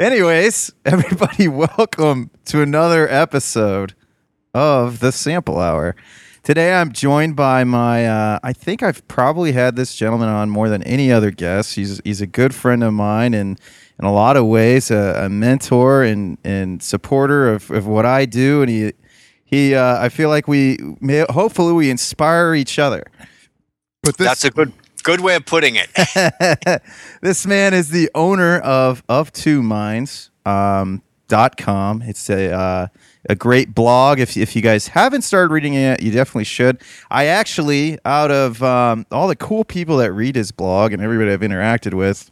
Anyways, everybody, welcome to another episode of the Sample Hour. Today, I'm joined by my. Uh, I think I've probably had this gentleman on more than any other guest. He's he's a good friend of mine, and in a lot of ways, a, a mentor and and supporter of, of what I do. And he he. Uh, I feel like we may, hopefully we inspire each other. But this, that's a good good way of putting it. this man is the owner of of two minds um, dot com. It's a uh, a great blog. If if you guys haven't started reading it, you definitely should. I actually, out of um, all the cool people that read his blog and everybody I've interacted with,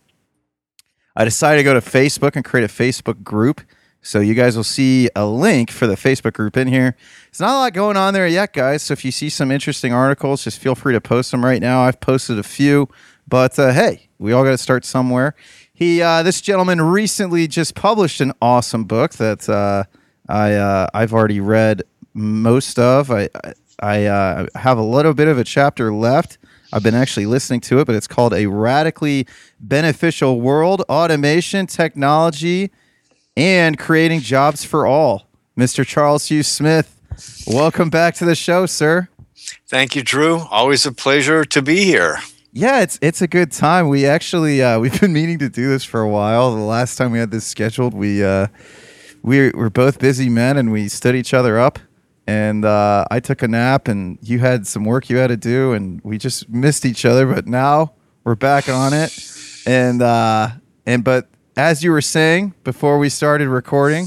I decided to go to Facebook and create a Facebook group. So you guys will see a link for the Facebook group in here. It's not a lot going on there yet, guys. So if you see some interesting articles, just feel free to post them right now. I've posted a few, but uh, hey, we all got to start somewhere. He, uh, this gentleman, recently just published an awesome book that uh, I uh, I've already read most of. I I uh, have a little bit of a chapter left. I've been actually listening to it, but it's called A Radically Beneficial World Automation, Technology, and Creating Jobs for All. Mr. Charles Hugh Smith, welcome back to the show, sir. Thank you, Drew. Always a pleasure to be here. Yeah, it's it's a good time. We actually uh, we've been meaning to do this for a while. The last time we had this scheduled, we uh, we we're both busy men, and we stood each other up. And uh, I took a nap, and you had some work you had to do, and we just missed each other. But now we're back on it, and uh, and but as you were saying before we started recording,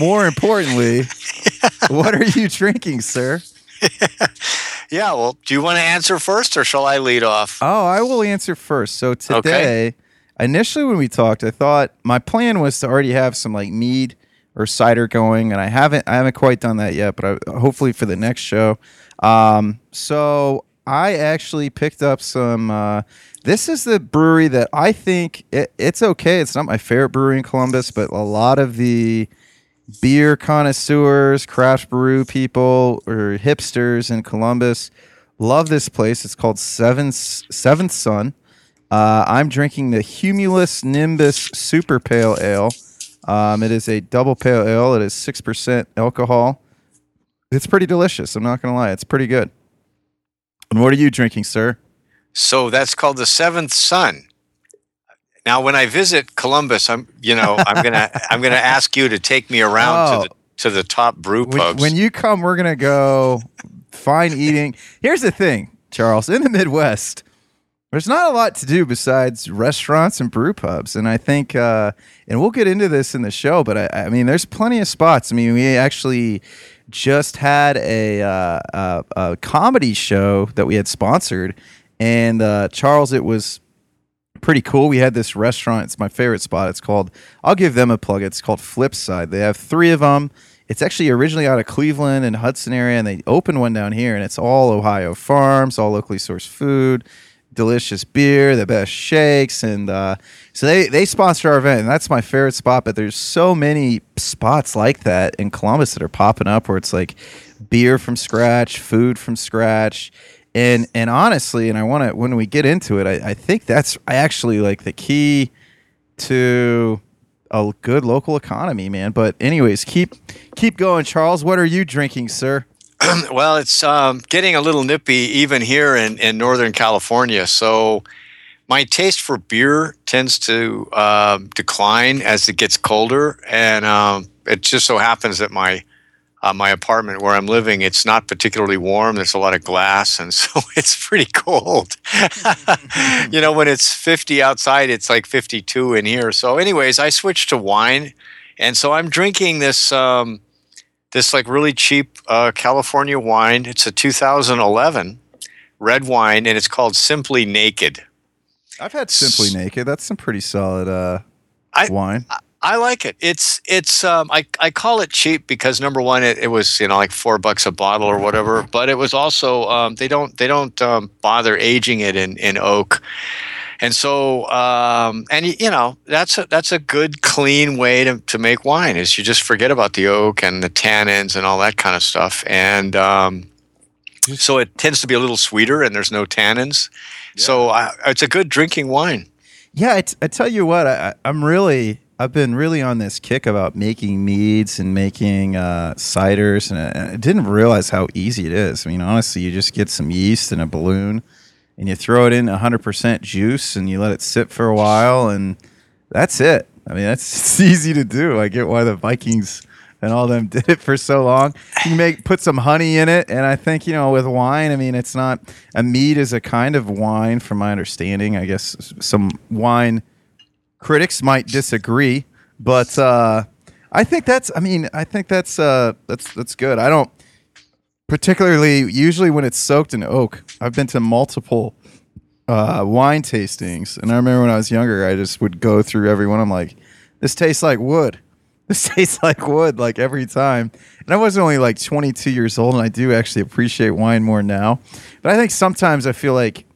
more importantly, what are you drinking, sir? yeah, well, do you want to answer first or shall I lead off? Oh, I will answer first. So today, okay. initially when we talked, I thought my plan was to already have some like mead or cider going, and I haven't I haven't quite done that yet, but I, hopefully for the next show. Um, so I actually picked up some uh, this is the brewery that I think it, it's okay. It's not my favorite brewery in Columbus, but a lot of the beer connoisseurs, craft brew people, or hipsters in Columbus love this place. It's called Seventh Seventh Son. Uh, I'm drinking the Humulus Nimbus Super Pale Ale. Um, it is a double pale ale. It is six percent alcohol. It's pretty delicious. I'm not gonna lie. It's pretty good. And what are you drinking, sir? So that's called the seventh son. Now, when I visit Columbus, I'm you know I'm gonna I'm gonna ask you to take me around oh. to the to the top brew pubs. When, when you come, we're gonna go fine eating. Here's the thing, Charles. In the Midwest, there's not a lot to do besides restaurants and brew pubs, and I think, uh, and we'll get into this in the show. But I, I mean, there's plenty of spots. I mean, we actually just had a, uh, a, a comedy show that we had sponsored and uh, Charles, it was pretty cool. We had this restaurant. It's my favorite spot. It's called. I'll give them a plug. It's called Flipside. They have three of them. It's actually originally out of Cleveland and Hudson area, and they opened one down here, and it's all Ohio farms, all locally sourced food, delicious beer, the best shakes, and uh, so they they sponsor our event, and that's my favorite spot. But there's so many spots like that in Columbus that are popping up where it's like beer from scratch, food from scratch and and honestly, and I want to when we get into it, I, I think that's actually like the key to a good local economy, man. But anyways, keep keep going, Charles. What are you drinking, sir? well, it's um, getting a little nippy even here in, in Northern California. So my taste for beer tends to uh, decline as it gets colder, and um, it just so happens that my uh, my apartment where I'm living, it's not particularly warm. There's a lot of glass, and so it's pretty cold. you know, when it's 50 outside, it's like 52 in here. So, anyways, I switched to wine, and so I'm drinking this um, this like really cheap uh, California wine. It's a 2011 red wine, and it's called Simply Naked. I've had Simply Naked. That's some pretty solid uh, I, wine. I, I like it. It's it's um, I I call it cheap because number one, it, it was you know like four bucks a bottle or whatever. But it was also um, they don't they don't um, bother aging it in in oak, and so um, and you know that's a that's a good clean way to to make wine is you just forget about the oak and the tannins and all that kind of stuff, and um, so it tends to be a little sweeter and there's no tannins. Yeah. So I, it's a good drinking wine. Yeah, I, t- I tell you what, I, I'm really, I've been really on this kick about making meads and making uh, ciders, and I, I didn't realize how easy it is. I mean, honestly, you just get some yeast in a balloon, and you throw it in 100% juice, and you let it sit for a while, and that's it. I mean, that's it's easy to do. I get why the Vikings and all them did it for so long. You make put some honey in it, and I think you know with wine. I mean, it's not a mead is a kind of wine, from my understanding. I guess some wine critics might disagree, but uh, I think that's. I mean, I think that's uh, that's that's good. I don't particularly usually when it's soaked in oak. I've been to multiple uh, wine tastings, and I remember when I was younger, I just would go through every one. I'm like, this tastes like wood. This tastes like wood, like every time. And I was only like 22 years old, and I do actually appreciate wine more now. But I think sometimes I feel like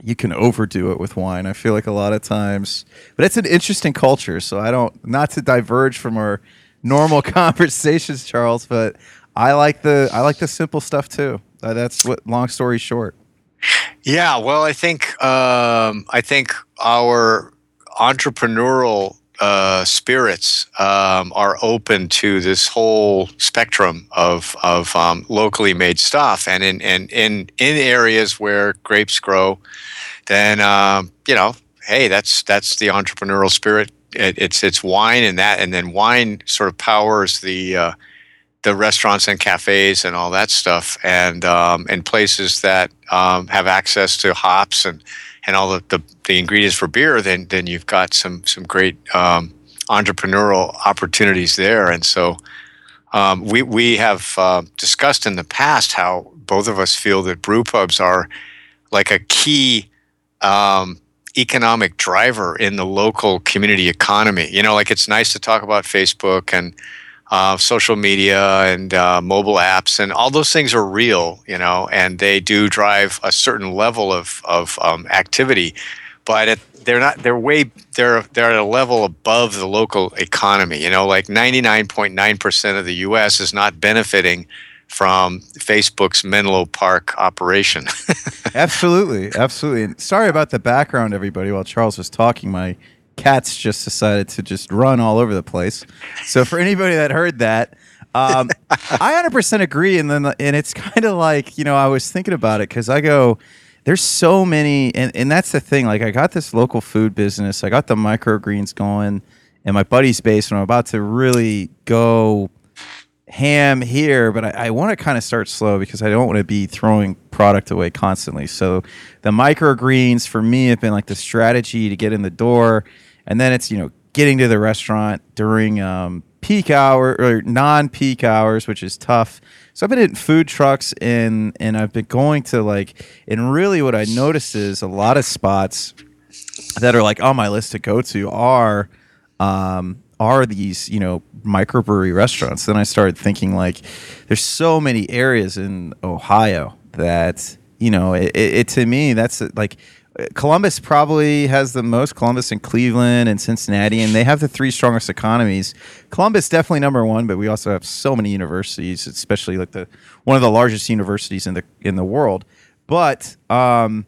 you can overdo it with wine. I feel like a lot of times, but it's an interesting culture. So I don't, not to diverge from our normal conversations, Charles, but I like the I like the simple stuff too. Uh, that's what. Long story short. Yeah, well, I think um, I think our entrepreneurial uh, spirits um, are open to this whole spectrum of of um, locally made stuff, and in in in in areas where grapes grow, then um, you know, hey, that's that's the entrepreneurial spirit. It, it's it's wine and that, and then wine sort of powers the uh, the restaurants and cafes and all that stuff, and um, and places that um, have access to hops and and all the, the, the, ingredients for beer, then then you've got some some great um, entrepreneurial opportunities there. And so um, we we have uh, discussed in the past how both of us feel that brew pubs are like a key um, economic driver in the local community economy. You know, like it's nice to talk about Facebook and uh, social media and uh, mobile apps and all those things are real, you know, and they do drive a certain level of of um, activity, but it, they're not. They're way. They're they're at a level above the local economy. You know, like ninety nine point nine percent of the U.S. is not benefiting from Facebook's Menlo Park operation. absolutely, absolutely. And sorry about the background, everybody. While Charles was talking, my cats just decided to just run all over the place. So for anybody that heard that, um, I 100% agree. And then and it's kind of like you know I was thinking about it because I go. There's so many, and, and that's the thing. Like, I got this local food business. I got the microgreens going in my buddy's base, and I'm about to really go ham here, but I, I want to kind of start slow because I don't want to be throwing product away constantly. So the microgreens for me have been like the strategy to get in the door, and then it's you know getting to the restaurant during um, peak hour or non-peak hours, which is tough. So I've been in food trucks and and I've been going to like and really what I notice is a lot of spots that are like on my list to go to are um, are these you know microbrewery restaurants. Then I started thinking like there's so many areas in Ohio that you know it, it, it to me that's like Columbus probably has the most. Columbus and Cleveland and Cincinnati, and they have the three strongest economies. Columbus definitely number one, but we also have so many universities, especially like the one of the largest universities in the in the world. But um,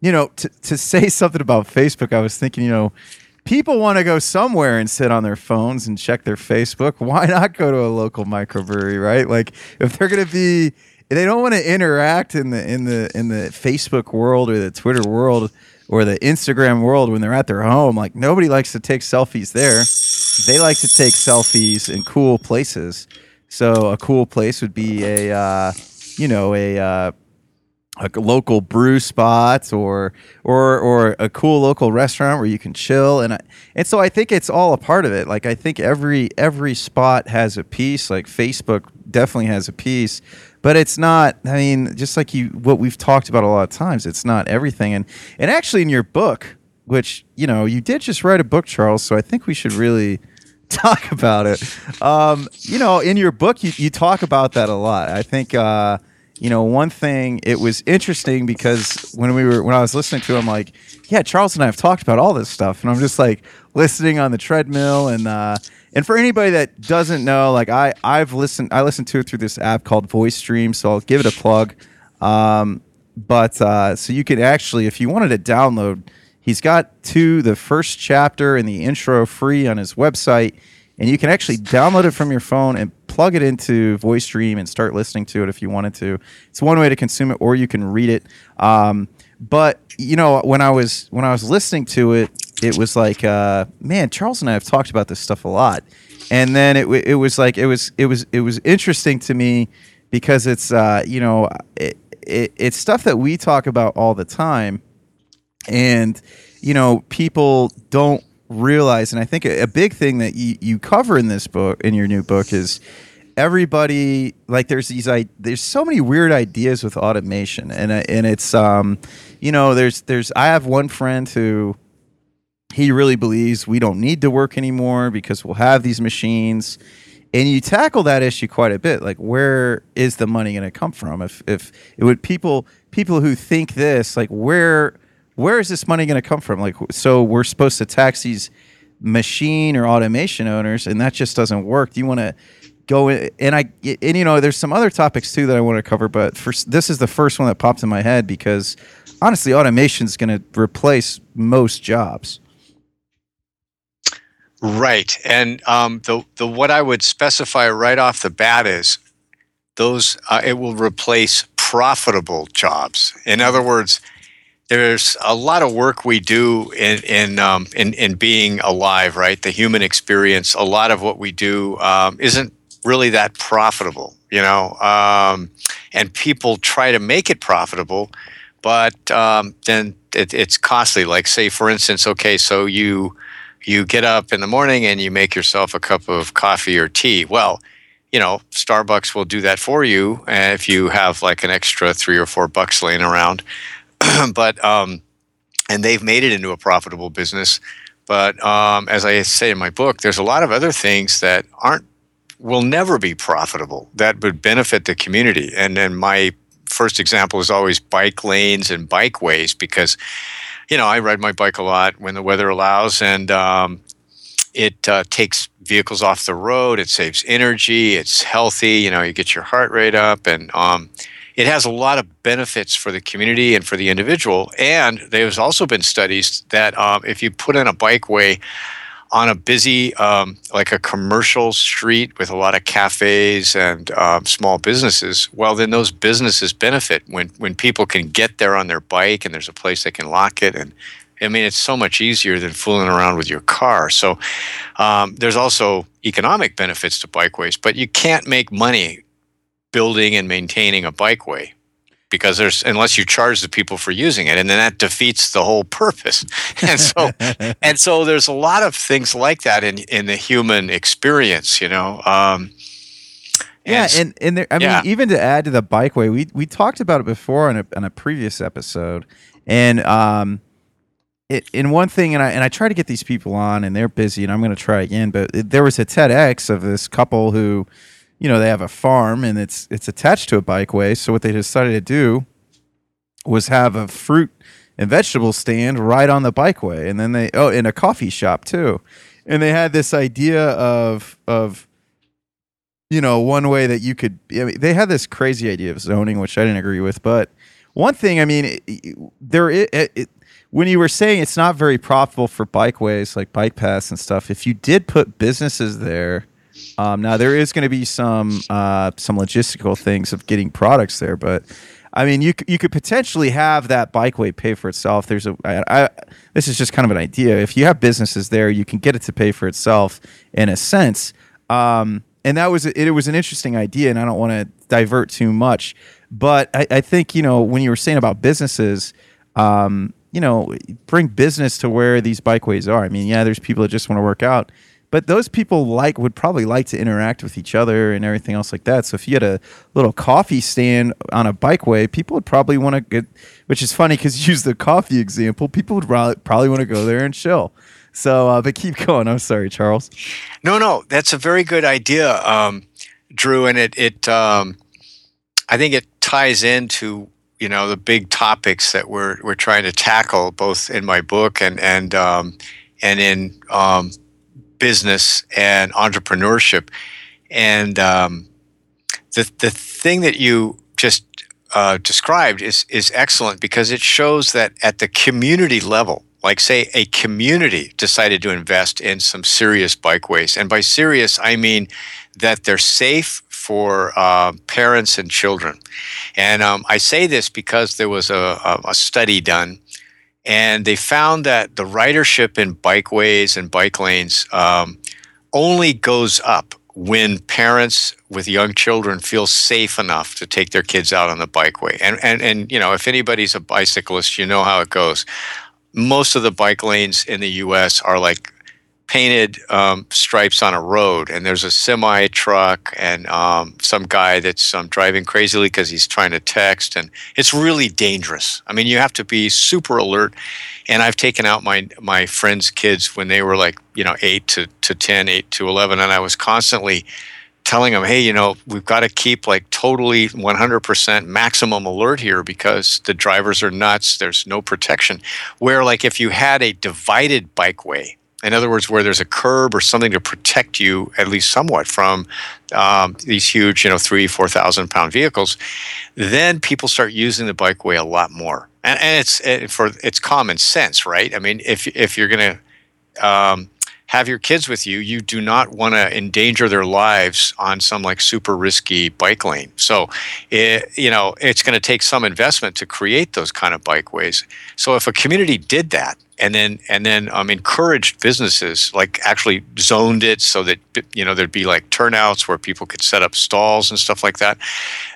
you know, to to say something about Facebook, I was thinking, you know, people want to go somewhere and sit on their phones and check their Facebook. Why not go to a local microbrewery, right? Like if they're going to be they don't want to interact in the in the in the Facebook world or the Twitter world or the Instagram world when they're at their home. Like nobody likes to take selfies there. They like to take selfies in cool places. So a cool place would be a uh, you know a uh, a local brew spot or or or a cool local restaurant where you can chill and I, and so I think it's all a part of it. Like I think every every spot has a piece. Like Facebook definitely has a piece but it's not i mean just like you what we've talked about a lot of times it's not everything and and actually in your book which you know you did just write a book charles so i think we should really talk about it um, you know in your book you, you talk about that a lot i think uh, you know one thing it was interesting because when we were when i was listening to him like yeah charles and i have talked about all this stuff. And i'm just like listening on the treadmill. And uh, and for anybody that doesn't know, like I, I've listened, I listened to it through this app called Voice Dream, so I'll give it a plug. Um, but uh, so you could actually, if you wanted to download He's got to the first chapter and the intro free on his website, and you can actually download it from your phone and plug it into Voice Dream and start listening to it if you wanted to. It's one way to consume it, or you can read it. Um, but you know, when I was when I was listening to it, it was like, uh, man, Charles and I have talked about this stuff a lot, and then it it was like it was it was it was interesting to me because it's uh, you know it, it, it's stuff that we talk about all the time, and you know people don't realize, and I think a, a big thing that you, you cover in this book in your new book is everybody like there's these I, there's so many weird ideas with automation. And uh, and it's um you know there's there's I have one friend who he really believes we don't need to work anymore because we'll have these machines. And you tackle that issue quite a bit like where is the money going to come from? If if it would people people who think this like where where is this money going to come from like so we're supposed to tax these machine or automation owners and that just doesn't work do you want to go in, and I and you know there's some other topics too that I want to cover, but first this is the first one that popped in my head because honestly, automation is going to replace most jobs. Right, and um, the the what I would specify right off the bat is those uh, it will replace profitable jobs. In other words, there's a lot of work we do in in um, in, in being alive, right? The human experience. A lot of what we do um, isn't really that profitable, you know. Um, and people try to make it profitable, but um, then it, it's costly. Like, say, for instance, okay, so you you get up in the morning and you make yourself a cup of coffee or tea. Well, you know, Starbucks will do that for you if you have like an extra three or four bucks laying around. but um, and they've made it into a profitable business. But um, as I say in my book, there's a lot of other things that aren't will never be profitable that would benefit the community. And then my first example is always bike lanes and bikeways because, you know, I ride my bike a lot when the weather allows, and um, it uh, takes vehicles off the road. It saves energy. It's healthy. You know, you get your heart rate up, and um, it has a lot of benefits for the community and for the individual. And there's also been studies that um, if you put in a bikeway on a busy, um, like a commercial street with a lot of cafes and um, small businesses, well, then those businesses benefit when when people can get there on their bike and there's a place they can lock it. And I mean, it's so much easier than fooling around with your car. So um, there's also economic benefits to bikeways, but you can't make money building and maintaining a bikeway because there's unless you charge the people for using it and then that defeats the whole purpose and so and so there's a lot of things like that in in the human experience you know um, yeah, and and there, I mean, even to add to the bikeway, we we talked about it before in a, in a previous episode, and um, it in one thing, and I and I try to get these people on, and they're busy, and I'm going to try again. But it, there was a TEDx of this couple who you know, they have a farm and it's it's attached to a bikeway. So what they decided to do was have a fruit and vegetable stand right on the bikeway, and then they oh, in a coffee shop too, and they had this idea of of you know one way that you could. I mean, they had this crazy idea of zoning, which I didn't agree with, but one thing, I mean, it, there it, it, when you were saying it's not very profitable for bikeways like bike paths and stuff, if you did put businesses there um, now there is going to be some uh, some logistical things of getting products there, but I mean, you you could potentially have that bikeway pay for itself. There's a I, I, this is just kind of an idea. If you have businesses there, you can get it to pay for itself in a sense. Um, and that was it, it was an interesting idea, and I don't want to divert too much, but I, I, think you know when you were saying about businesses. Um, you know, bring business to where these bikeways are. I mean, yeah, there's people that just want to work out, but those people like would probably like to interact with each other and everything else like that. So if you had a little coffee stand on a bikeway, people would probably want to get, which is funny because you use the coffee example. People would probably want to go there and chill. So, uh, but keep going. I'm sorry, Charles. No, no, that's a very good idea, um, Drew, and it it um, I think it ties into you know the big topics that we're we're trying to tackle both in my book and and um, and in um, business and entrepreneurship. And um, the the thing that you just uh, described is is excellent because it shows that at the community level, like say a community decided to invest in some serious bikeways, and by serious I mean that they're safe for uh, parents and children. And um, I say this because there was a, a, study done, and they found that the ridership in bikeways and bike lanes um, only goes up when parents with young children feel safe enough to take their kids out on the bikeway. And, and, and you know, if anybody's a bicyclist, you know how it goes. Most of the bike lanes in the US are like painted um, stripes on a road, and there's a semi truck and um, some guy that's um, driving crazily because he's trying to text, and it's really dangerous. I mean, you have to be super alert. And I've taken out my my friends' kids when they were like you know eight to to 10, 8 to eleven, and I was constantly telling them, hey, you know, we've got to keep like totally 100% maximum alert here because the drivers are nuts. There's no protection. Where, like, if you had a divided bikeway, in other words, where there's a curb or something to protect you at least somewhat from um, these huge, you know, three, four thousand pound vehicles, then people start using the bikeway a lot more. And, and it's it, for it's common sense, right? I mean, if if you're going to um, have your kids with you, you do not want to endanger their lives on some like super risky bike lane. So, it, you know, it's going to take some investment to create those kind of bikeways. So, if a community did that and then and then um, encouraged businesses like actually zoned it so that you know there'd be like turnouts where people could set up stalls and stuff like that,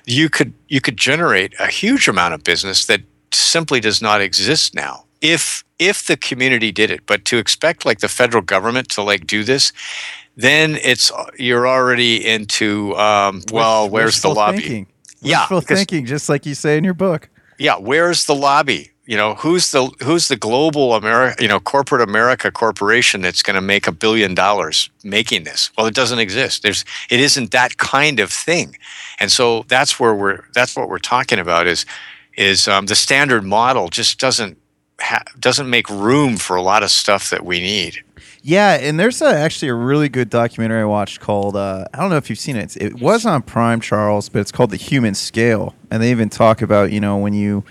you could you could generate a huge amount of business that simply does not exist now. If if the community did it but to expect like the federal government to like do this then it's you're already into um, well where's the lobby? thinking. yeah wishful thinking just like you say in your book. Yeah where's the lobby you know who's the who's the global america you know corporate america corporation that's going to make a billion dollars making this well it doesn't exist there's it isn't that kind of thing and so that's where we're that's what we're talking about is is um, the standard model just doesn't ha- doesn't make room for a lot of stuff that we need. Yeah, and there's a, actually a really good documentary I watched called uh, I don't know if you've seen it. It was on Prime, Charles, but it's called The Human Scale, and they even talk about you know when you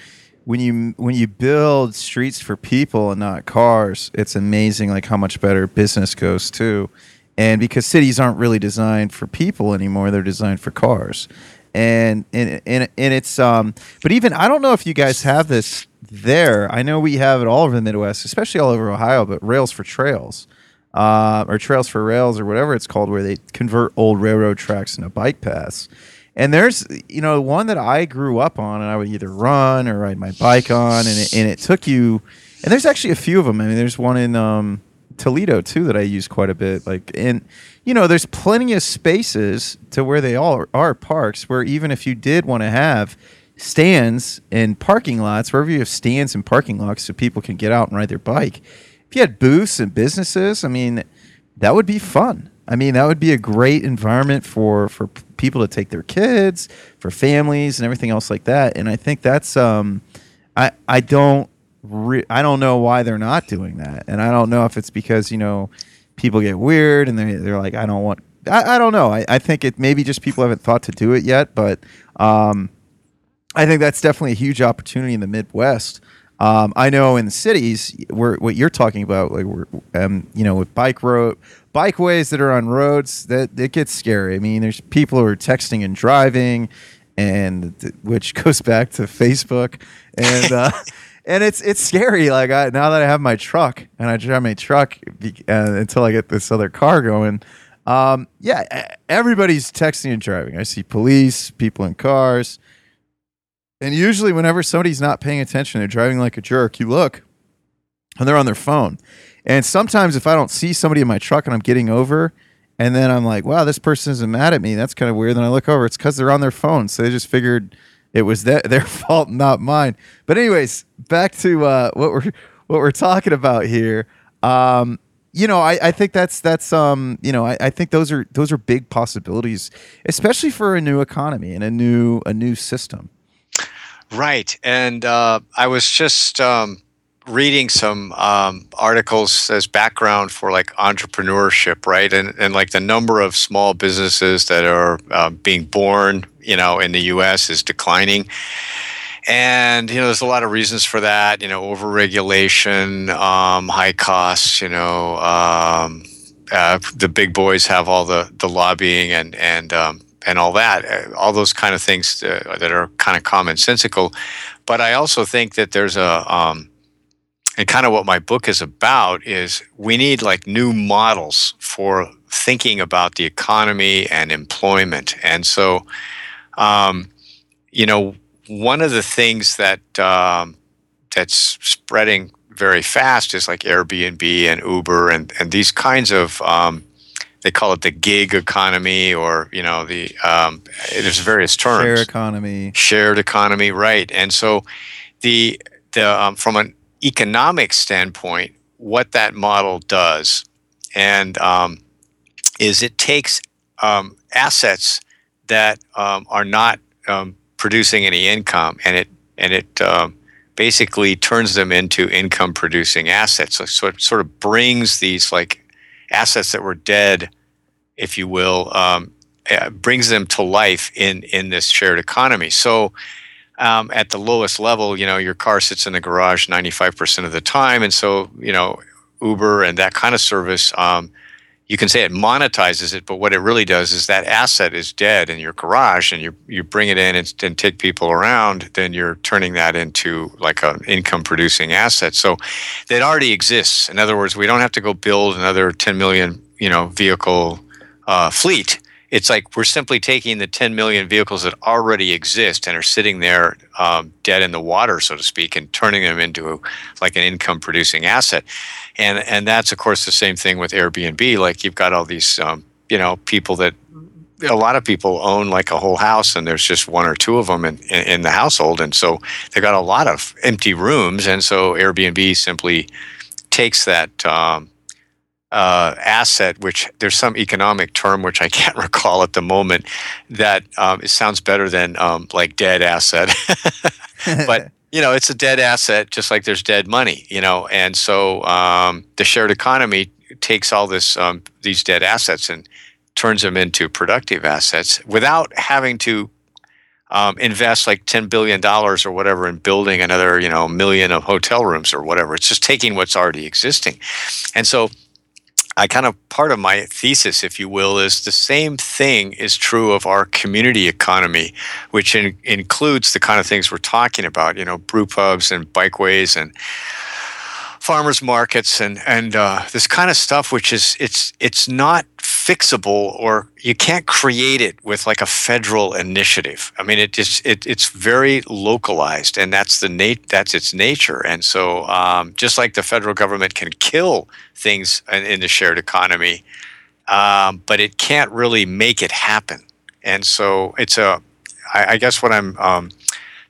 when you when you build streets for people and not cars, it's amazing like how much better business goes too. And because cities aren't really designed for people anymore, they're designed for cars. And and and, and it's um but even I don't know if you guys have this there. I know we have it all over the Midwest, especially all over Ohio, but Rails for Trails, uh, or Trails for Rails, or whatever it's called, where they convert old railroad tracks into bike paths. And there's, you know, one that I grew up on, and I would either run or ride my bike on, and it, and it took you. And there's actually a few of them. I mean, there's one in um, Toledo too that I use quite a bit. Like, and you know, there's plenty of spaces to where they all are, are parks. Where even if you did want to have stands and parking lots, wherever you have stands and parking lots so people can get out and ride their bike. If you had booths and businesses, I mean, that would be fun. I mean, that would be a great environment for for people to take their kids, for families, and everything else like that. And I think that's um, I I don't re- I don't know why they're not doing that, and I don't know if it's because you know people get weird and they they're like I don't want I, I don't know I, I think it maybe just people haven't thought to do it yet, but um, I think that's definitely a huge opportunity in the Midwest. Um, I know in the cities, where what you're talking about, like we're, um, you know, with bike road, bikeways that are on roads, that it gets scary. I mean, there's people who are texting and driving, and which goes back to Facebook, and uh, and it's it's scary. Like I, now that I have my truck and I drive my truck uh, until I get this other car going. Um, yeah, everybody's texting and driving. I see police, people in cars. And usually, whenever somebody's not paying attention, they're driving like a jerk, you look and they're on their phone. And sometimes, if I don't see somebody in my truck and I'm getting over, and then I'm like, wow, this person isn't mad at me, that's kind of weird. Then I look over, it's because they're on their phone. So they just figured it was their, their fault, not mine. But, anyways, back to uh, what we're what we're talking about here. Um, you know, I, I think that's that's um, you know, I, I think those are those are big possibilities, especially for a new economy and a new a new system. Right. And uh, I was just um, reading some um, articles as background for like entrepreneurship, right? And, and like the number of small businesses that are uh, being born, you know, in the US is declining. and you know there's a lot of reasons for that you know overregulation um, high costs you know um, uh, the big boys have all the the lobbying and and um, and all that uh, all those kind of things uh, that are kind of commonsensical. But i also think that there's a um, and kind of what my book is about is we need like new models for thinking about the economy and employment. And so um, you know one of the things that um, that's spreading very fast is like Airbnb and Uber and and these kinds of um, they call it the gig economy or you know the um, there's various terms Share economy. shared economy right and so the the um, from an economic standpoint what that model does and um, is it takes um, assets that um, are not um, producing any income, and it and it um, basically turns them into income producing assets. So, so it sort of brings these like assets that were dead, if you will, um, uh, brings them to life in in this shared economy. So. Um, at the lowest level, you know, your car sits in the garage 95% of the time. And so, you know, Uber and that kind of service um, you can say it monetizes it, but what it really does is that asset is dead in your garage, and you you bring it in and, and take people around. Then you're turning that into like an income producing asset. So that already exists. In other words, we don't have to go build another 10 million you know vehicle uh, fleet. It's like we're simply taking the 10 million vehicles that already exist and are sitting there um, dead in the water, so to speak, and turning them into like an income producing asset and and that's of course the same thing with Airbnb. Like you've got all these um, you know people that a lot of people own like a whole house and there's just one or two of them in, in, in, the household and so they've got a lot of empty rooms and so airbnb simply takes that um, uh, asset which there's some economic term which i can't recall at the moment that um, it sounds better than um, like dead asset but you know, it's a dead asset, just like there's dead money, you know. And so um, the shared economy takes all this um, these dead assets and turns them into productive assets without having to um, invest like ten billion dollars or whatever in building another, you know, million of hotel rooms or whatever. It's just taking what's already existing, and so I kind of part of my thesis, if you will, is the same thing is true of our community economy, which in, includes the kind of things we're talking about, you know, brew pubs and bikeways and farmers markets and and uh, this kind of stuff, which is it's it's not fixable or you can't create it with like a federal initiative. I mean, it just it, it's very localized, and that's the nat- that's its nature. And so, um, just like the federal government can kill things in, in the shared economy, um, but it can't really make it happen. And so, it's a I, I guess what I'm um,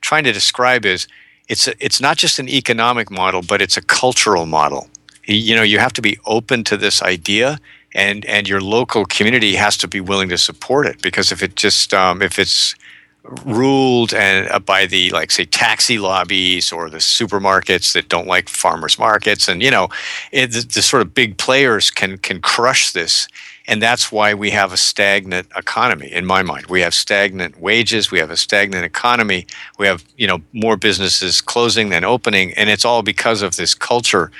trying to describe is it's a, it's not just an economic model, but it's a cultural model. You know, you have to be open to this idea and and your local community has to be willing to support it because if it just um, if it's ruled and uh, by the like say taxi lobbies or the supermarkets that don't like farmers markets and you know it, the, the sort of big players can can crush this and that's why we have a stagnant economy in my mind. We have stagnant wages we have a stagnant economy we have you know more businesses closing than opening and it's all because of this culture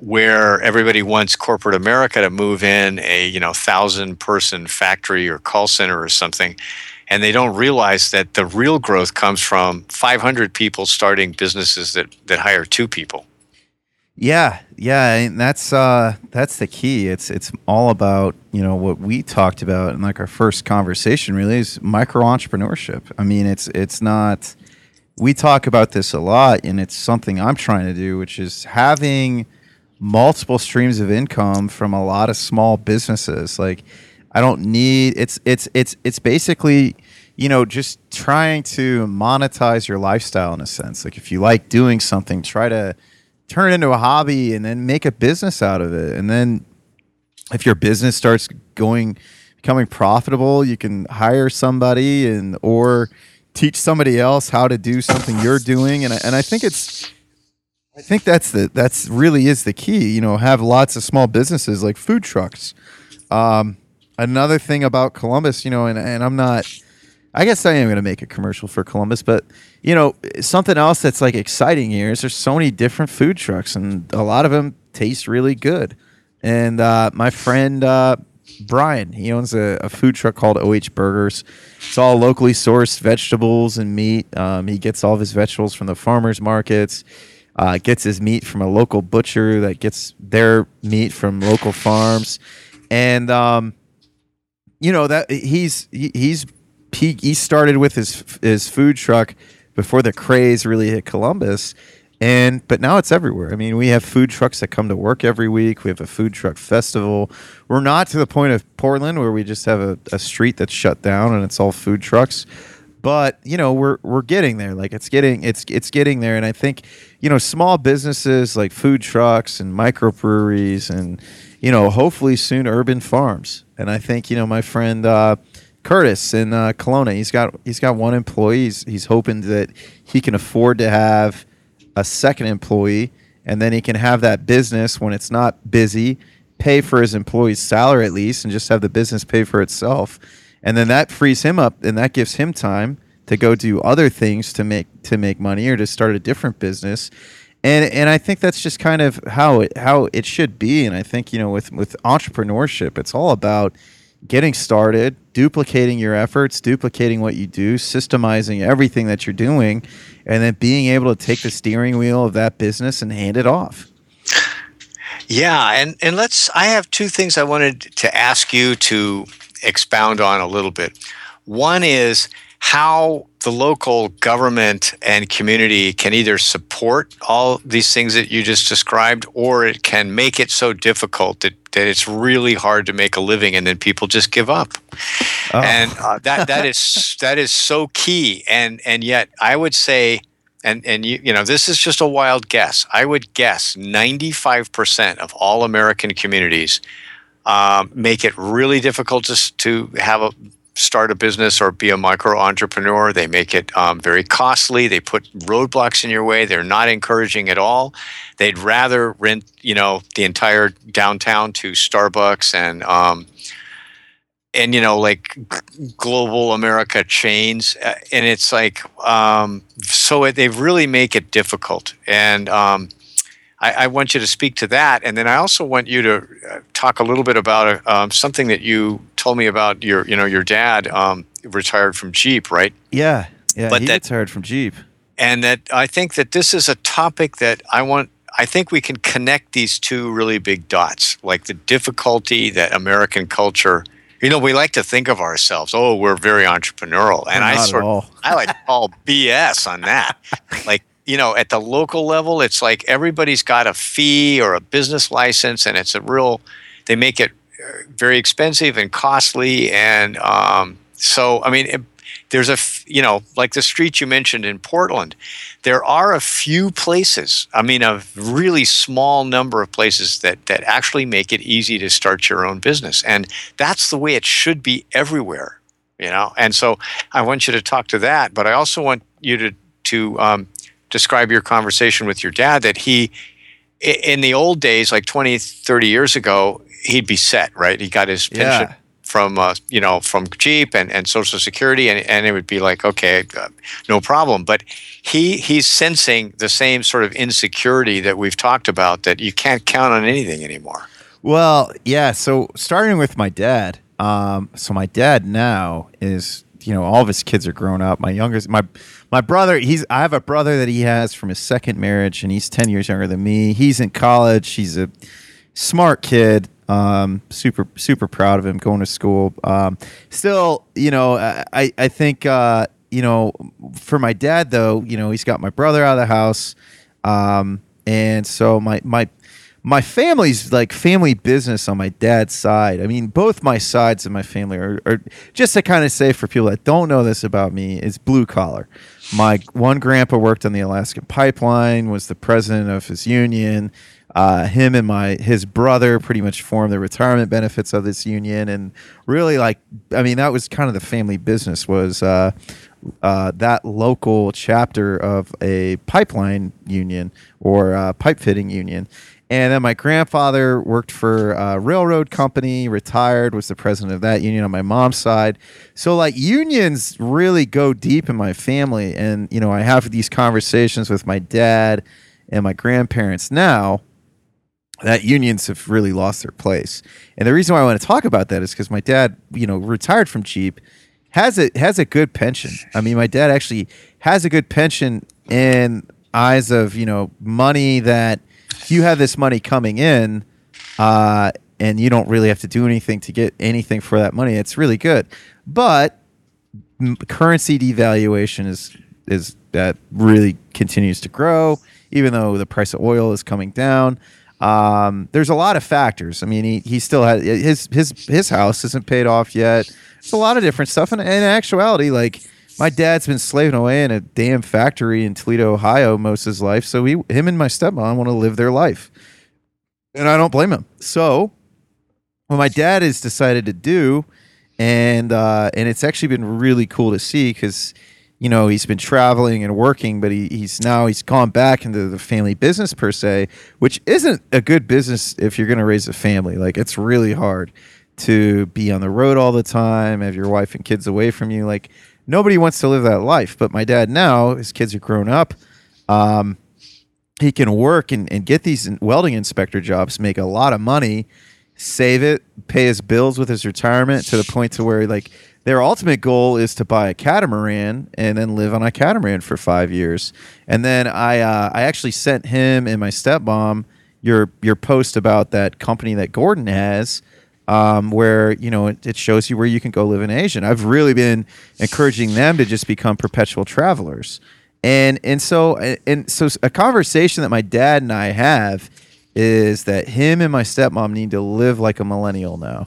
where everybody wants corporate America to move in a you know thousand person factory or call center or something, and they don't realize that the real growth comes from 500 people starting businesses that that hire two people. Yeah, yeah, and that's uh, that's the key. It's it's all about you know what we talked about in like our first conversation. Really is micro entrepreneurship. I mean, it's it's not. We talk about this a lot, and it's something I'm trying to do, which is having multiple streams of income from a lot of small businesses. Like I don't need it's it's it's it's basically you know just trying to monetize your lifestyle in a sense. Like if you like doing something, try to turn it into a hobby and then make a business out of it. And then if your business starts going becoming profitable, you can hire somebody and or teach somebody else how to do something you're doing and I, and I think it's I think that's the that's really is the key. You know, have lots of small businesses like food trucks. Um, another thing about Columbus, you know, and, and I'm not I guess I am going to make a commercial for Columbus, but you know, something else that's like exciting here is there's so many different food trucks, and a lot of them taste really good. And uh, my friend uh, Brian, he owns a, a, food truck called OH Burgers. It's all locally sourced vegetables and meat. Um, he gets all of his vegetables from the farmers markets. Uh, gets his meat from a local butcher that gets their meat from local farms, and um, you know that he's he, he's he, he started with his his food truck before the craze really hit Columbus. And but now it's everywhere. I mean, we have food trucks that come to work every week. We have a food truck festival. We're not to the point of Portland where we just have a, a street that's shut down and it's all food trucks. But you know, we're we're getting there. Like it's getting it's it's getting there. And I think you know, small businesses like food trucks and microbreweries and you know, hopefully soon urban farms. And I think you know, my friend. Uh, Curtis in uh, Kelowna. He's got he's got one employee. He's, he's hoping that he can afford to have a second employee, and then he can have that business when it's not busy, pay for his employee's salary at least, and just have the business pay for itself. And then that frees him up, and that gives him time to go do other things to make to make money or to start a different business. And and I think that's just kind of how it how it should be. And I think you know with with entrepreneurship, it's all about getting started, duplicating your efforts, duplicating what you do, systemizing everything that you're doing, and then being able to take the steering wheel of that business and hand it off. Yeah, and and let's I have two things I wanted to ask you to expound on a little bit. One is how the local government and community can either support all these things that you just described or it can make it so difficult that, that it's really hard to make a living and then people just give up oh. and uh, that that is that is so key and and yet i would say and and you you know this is just a wild guess i would guess 95% of all american communities um, make it really difficult to, to have a start a business or be a micro entrepreneur. They make it um, very costly. They put roadblocks in your way. They're not encouraging at all. They'd rather rent, you know, the entire downtown to Starbucks and um, and you know like global America chains. Uh, and it's like um, so it, they really make it difficult. And um, I, I, want you to speak to that, and then I also want you to uh, talk a little bit about uh, um, something that you told me about your, you know, your dad um, retired from Jeep, right? Yeah, yeah, but he that, retired from Jeep, and that I think that this is a topic that I want. I think we can connect these two really big dots, like the difficulty that American culture. You know, we like to think of ourselves, oh, we're very entrepreneurial, and I sort of, I like to call BS on that. like you know, at the local level, it's like everybody's got a fee or a business license, and it's a real. They make it uh, very expensive and costly, and um, so I mean, it, there's a you know, like the street you mentioned in Portland, there are a few places. I mean, a really small number of places that that actually make it easy to start your own business, and that's the way it should be everywhere. You know, and so I want you to talk to that, but I also want you to to um, describe your conversation with your dad that he in the old days like 20 30 years ago he'd be set right? He got his pension yeah. from uh, you know from jeep and, and social security and, and it would be like okay uh, no problem. But he he's sensing the same sort of insecurity that we've talked about that you can't count on anything anymore. Well yeah so starting with my dad um, so my dad now is you know all of his kids are grown up. My youngest my my brother, he's I have a brother that he has from his second marriage, and he's ten years younger than me. He's in college. He's a smart kid. Um, super super proud of him going to school. Um, still, you know, I I think uh, you know for my dad though, you know, he's got my brother out of the house, um, and so my my my family's like family business on my dad's side. I mean, both my sides of my family are, are just to kind of say for people that don't know this about me, is blue collar. My one grandpa worked on the Alaskan pipeline, was the president of his union. Uh, him and my his brother pretty much formed the retirement benefits of this union, and really like I mean that was kind of the family business was uh, uh, that local chapter of a pipeline union or pipe fitting union And then my grandfather worked for a railroad company, retired, was the president of that union on my mom's side. So like unions really go deep in my family. And, you know, I have these conversations with my dad and my grandparents now that unions have really lost their place. And the reason why I want to talk about that is because my dad, you know, retired from Jeep, has a has a good pension. I mean, my dad actually has a good pension in eyes of you know money that you have this money coming in, uh, and you don't really have to do anything to get anything for that money. It's really good, but m- currency devaluation is is that really continues to grow, even though the price of oil is coming down. Um, there's a lot of factors. I mean, he, he still has his his his house isn't paid off yet. It's a lot of different stuff, and, and in actuality, like my dad's been slaving away in a damn factory in Toledo, Ohio, most of his life. So he, him and my stepmom want to live their life, and I don't blame him. So, what my dad has decided to do, and uh, and it's actually been really cool to see because you know he's been traveling and working but he, he's now he's gone back into the family business per se which isn't a good business if you're going to raise a family like it's really hard to be on the road all the time have your wife and kids away from you like nobody wants to live that life but my dad now his kids are grown up um, he can work and, and get these welding inspector jobs make a lot of money save it pay his bills with his retirement to the point to where like their ultimate goal is to buy a catamaran and then live on a catamaran for five years. And then I uh, I actually sent him and my stepmom your your post about that company that Gordon has. Um, where you know it, it, shows you where you can go live in Asia. And I've really been encouraging them to just become perpetual travelers, and and so and so a conversation that my dad and I have is that him and my stepmom need to live like a millennial now.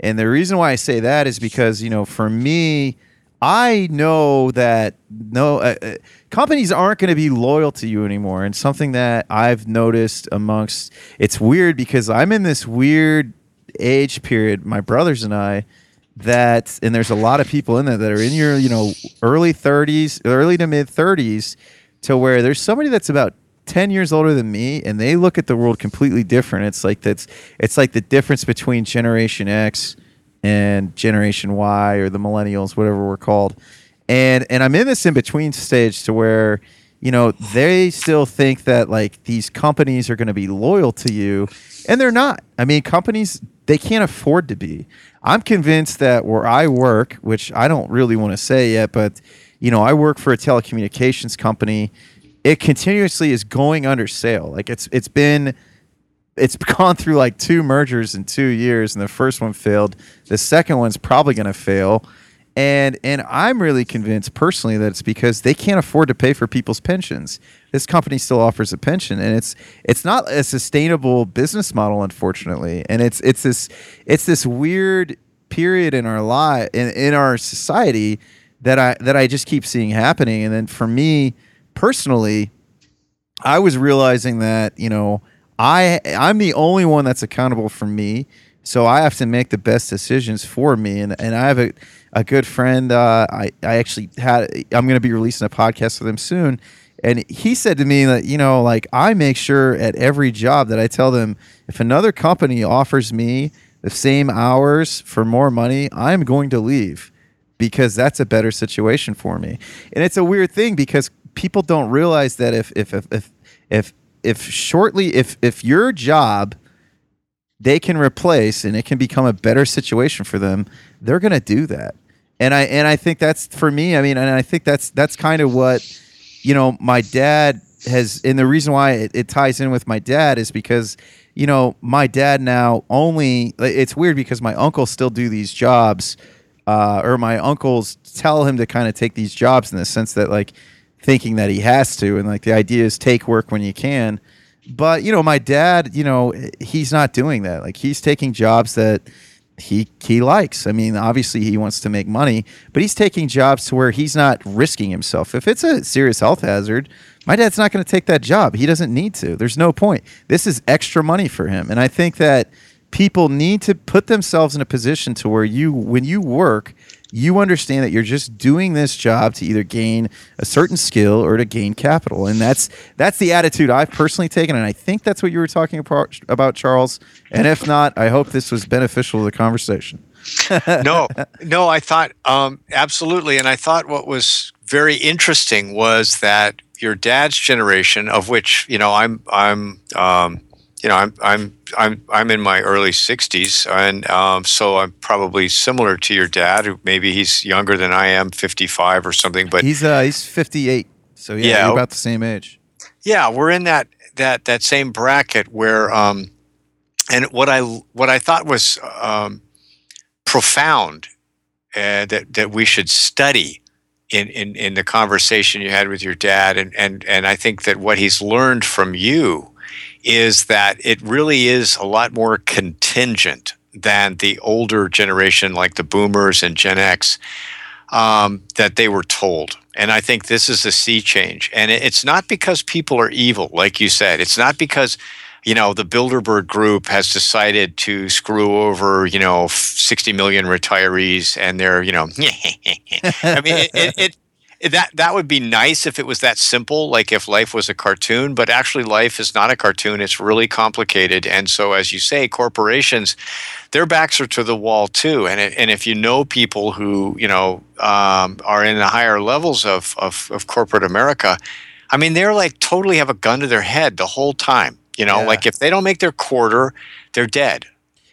And the reason why I say that is because, you know, for me, I know that no uh, uh companies aren't going to be loyal to you anymore. And something that I've noticed amongst it's weird because I'm in this weird age period, my brothers and I, that and there's a lot of people in there that are in your, you know, early 30s, early to mid 30s to where there's somebody that's about 10 years older than me and they look at the world completely different. It's like that's it's like the difference between generation X and generation Y or the millennials whatever we're called. And and I'm in this in between stage to where you know they still think that like these companies are going to be loyal to you and they're not. I mean companies they can't afford to be. I'm convinced that where I work, which I don't really want to say yet, but you know, I work for a telecommunications company it continuously is going under sale. Like it's it's been it's gone through like two mergers in two years, and the first one failed. The second one's probably going to fail, and and I'm really convinced personally that it's because they can't afford to pay for people's pensions. This company still offers a pension, and it's it's not a sustainable business model, unfortunately. And it's it's this it's this weird period in our life in, in our society that I that I just keep seeing happening. And then for me personally, I was realizing that you know I I'm the only one that's accountable for me, so I have to make the best decisions for me. And and I have a a good friend. Uh, I I actually had I'm going to be releasing a podcast with him soon. And he said to me that, you know, like I make sure at every job that I tell them if another company offers me the same hours for more money, I'm going to leave because that's a better situation for me. And it's a weird thing because people don't realize that if if if if if, if shortly if if your job they can replace and it can become a better situation for them, they're going to do that. And I and I think that's for me. I mean, and I think that's that's kind of what you know my dad has. And the reason why it, it ties in with my dad is because you know my dad now only. It's weird because my uncles still do these jobs, uh, or my uncles tell him to kind of take these jobs in the sense that like thinking that he has to. And like the idea is take work when you can. But, you know, my dad, you know, he's not doing that. Like he's taking jobs that he he likes. I mean, obviously he wants to make money, but he's taking jobs to where he's not risking himself. If it's a serious health hazard, my dad's not going to take that job. He doesn't need to. There's no point. This is extra money for him. And I think that people need to put themselves in a position to where you when you work, you understand that you're just doing this job to either gain a certain skill or to gain capital, and that's that's the attitude I've personally taken, and I think that's what you were talking about, Charles. And if not, I hope this was beneficial to the conversation. no, no, I thought um, absolutely, and I thought what was very interesting was that your dad's generation, of which you know I'm I'm um, you know I'm I'm I'm I'm in my early 60s, and um, so I'm probably similar to your dad. Who maybe he's younger than I am, 55 or something. But he's uh, he's 58, so yeah, yeah about the same age. Yeah, we're in that that that same bracket where, um, and what I what I thought was um, profound uh, that that we should study in, in, in the conversation you had with your dad and, and, and I think that what he's learned from you is that it really is a lot more contingent than the older generation like the boomers and Gen X um, that they were told. And I think this is a sea change. And it's not because people are evil, like you said. It's not because you know, the Bilderberg Group has decided to screw over, you know, 60 million retirees, and they're, you know, I mean, it, it, it, that that would be nice if it was that simple, like if life was a cartoon. But actually, life is not a cartoon; it's really complicated. And so, as you say, corporations, their backs are to the wall too. And and if you know people who you know um, are in the higher levels of, of of corporate America, I mean, they're like totally have a gun to their head the whole time you know, yeah. like if they don't make their quarter, they're dead.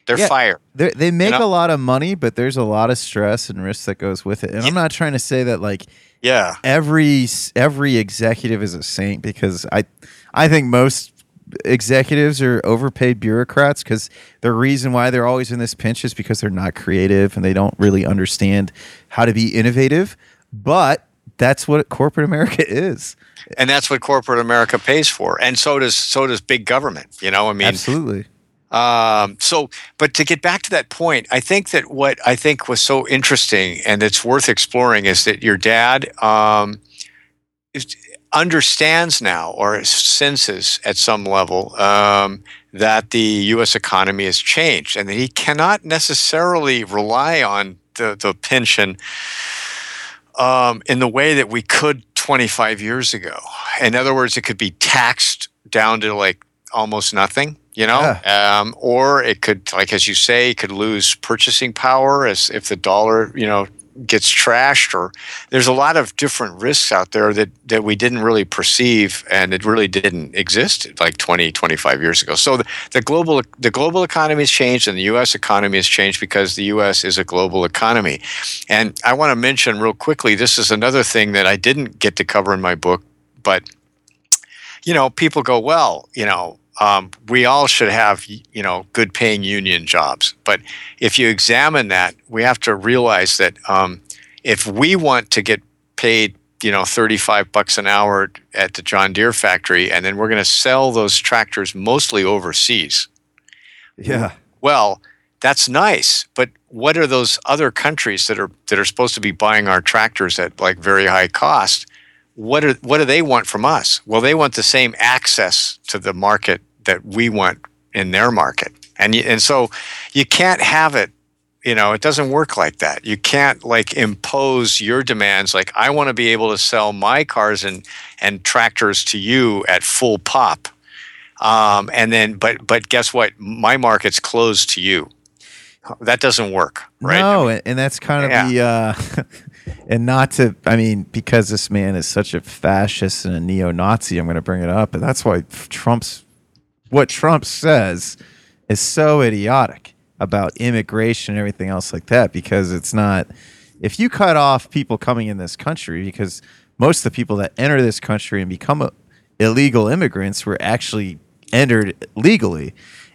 They're yeah, fired. They're, they make you know? a lot of money, but there's a lot of stress and risk that goes with it. And yeah. I'm not trying to say that like yeah every every executive is a saint because I I think most executives are overpaid bureaucrats because the reason why they're always in this pinch is because they're not creative and they don't really understand how to be innovative. But that's what corporate America is and that's what corporate America pays for, and so does so does big government. You know, I mean, absolutely. Um, so, but to get back to that point, I think that what I think was so interesting and it's worth exploring is that your dad um, understands now or senses at some level um, that the U.S. economy has changed and that he cannot necessarily rely on the, the pension um, in the way that we could 25 years ago. In other words, it could be taxed down to like almost nothing, you know, yeah. um, or it could, like as you say, could lose purchasing power as if the dollar, you know, gets trashed or there's a lot of different risks out there that that we didn't really perceive and it really didn't exist like 20 25 years ago. So the, the global the global economy has changed and the US economy has changed because the US is a global economy. And I want to mention real quickly this is another thing that I didn't get to cover in my book but you know people go well you know um, we all should have you know good paying union jobs. But if you examine that we have to realize that um, if we want to get paid you know 35 bucks an hour at the john deere factory and then we're going to sell those tractors mostly overseas yeah. well that's nice. But what are those other countries that are that are supposed to be buying our tractors at like very high cost? What are what do they want from us? Well, they want the same access to the market that we want in their market, and you, and so you can't have it. You know, it doesn't work like that. You can't like impose your demands. Like I want to be able to sell my cars and and tractors to you at full pop, um, and then but but guess what? My market's closed to you. That doesn't work, right? No, I mean, and that's kind of yeah. the. Uh, and not to i mean because this man is such a fascist and a neo-nazi i'm going to bring it up and that's why trump's what trump says is so idiotic about immigration and everything else like that because it's not if you cut off people coming in this country because most of the people that enter this country and become illegal immigrants were actually entered legally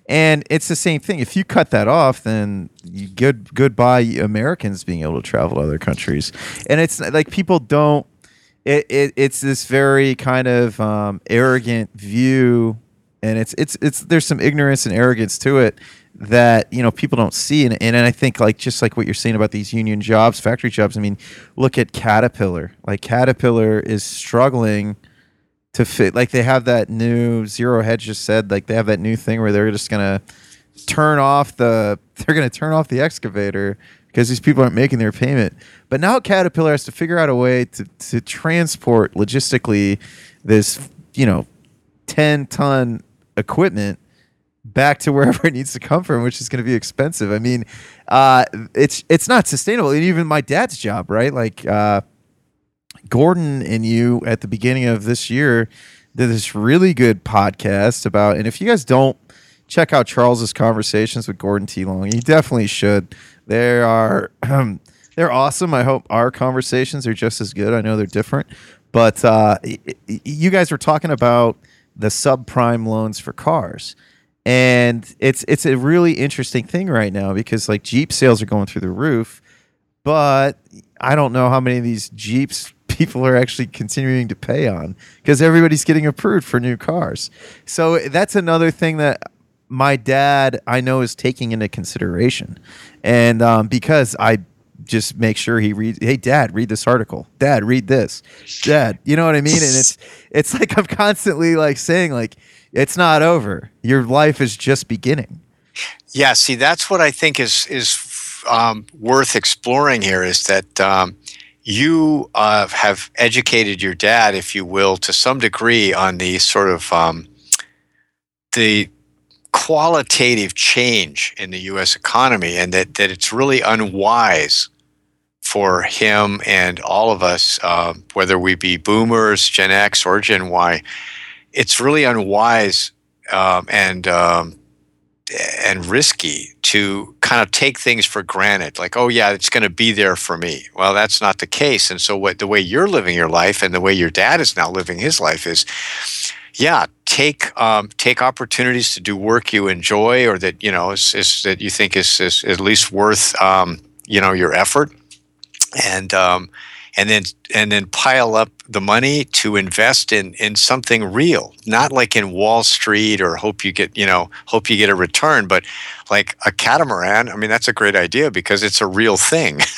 and it's the same thing. If you cut that off, then you good goodbye Americans being able to travel to other countries. And it's like people don't. It, it it's this very kind of um, arrogant view, and it's it's it's there's some ignorance and arrogance to it that you know people don't see and, and I think like just like what you're saying about these union jobs factory jobs I mean look at Caterpillar like Caterpillar is struggling to fit. Like they have that new Zero Hedge just said, like they have that new thing where they're just gonna turn off the they're gonna turn off the excavator because these people aren't making their payment. But now Caterpillar has to figure out a way to, to transport logistically this, you know, 10 ton equipment back to wherever it needs to come from, which is going to be expensive. I mean, uh, it's it's not sustainable. And even my dad's job, right? Like uh, Gordon and you at the beginning of this year did this really good podcast about. And if you guys don't check out Charles's conversations with Gordon T. Long, you definitely should. They are they're awesome. I hope our conversations are just as good. I know they're different, but uh, you guys were talking about the subprime loans for cars and it's it's a really interesting thing right now because like Jeep sales are going through the roof, but I don't know how many of these Jeeps people are actually continuing to pay on because everybody's getting approved for new cars. So that's another thing that my dad I know is taking into consideration, and um, because I just make sure he reads. Hey, Dad, read this article. Dad, read this. Dad, you know what I mean? And it's it's like I'm constantly like saying like it's not over. Your life is just beginning. Yeah, see, that's what I think is is um, worth exploring here. Is that um, you uh, have educated your dad, if you will, to some degree on the sort of um, the qualitative change in the U.S. economy, and that that it's really unwise for him and all of us, uh, whether we be boomers, Gen X, or Gen Y, it's really unwise um, and um, and risky to kind of take things for granted. Like, oh yeah, it's going to be there for me. Well, that's not the case. And so, what the way you're living your life and the way your dad is now living his life is, yeah, take um, take opportunities to do work you enjoy or that you know is, is that you think is, is at least worth um, you know your effort and um, and then and then pile up the money to invest in in something real not like in wall street or hope you get you know hope you get a return but like a catamaran. I mean that's a great idea because it's a real thing.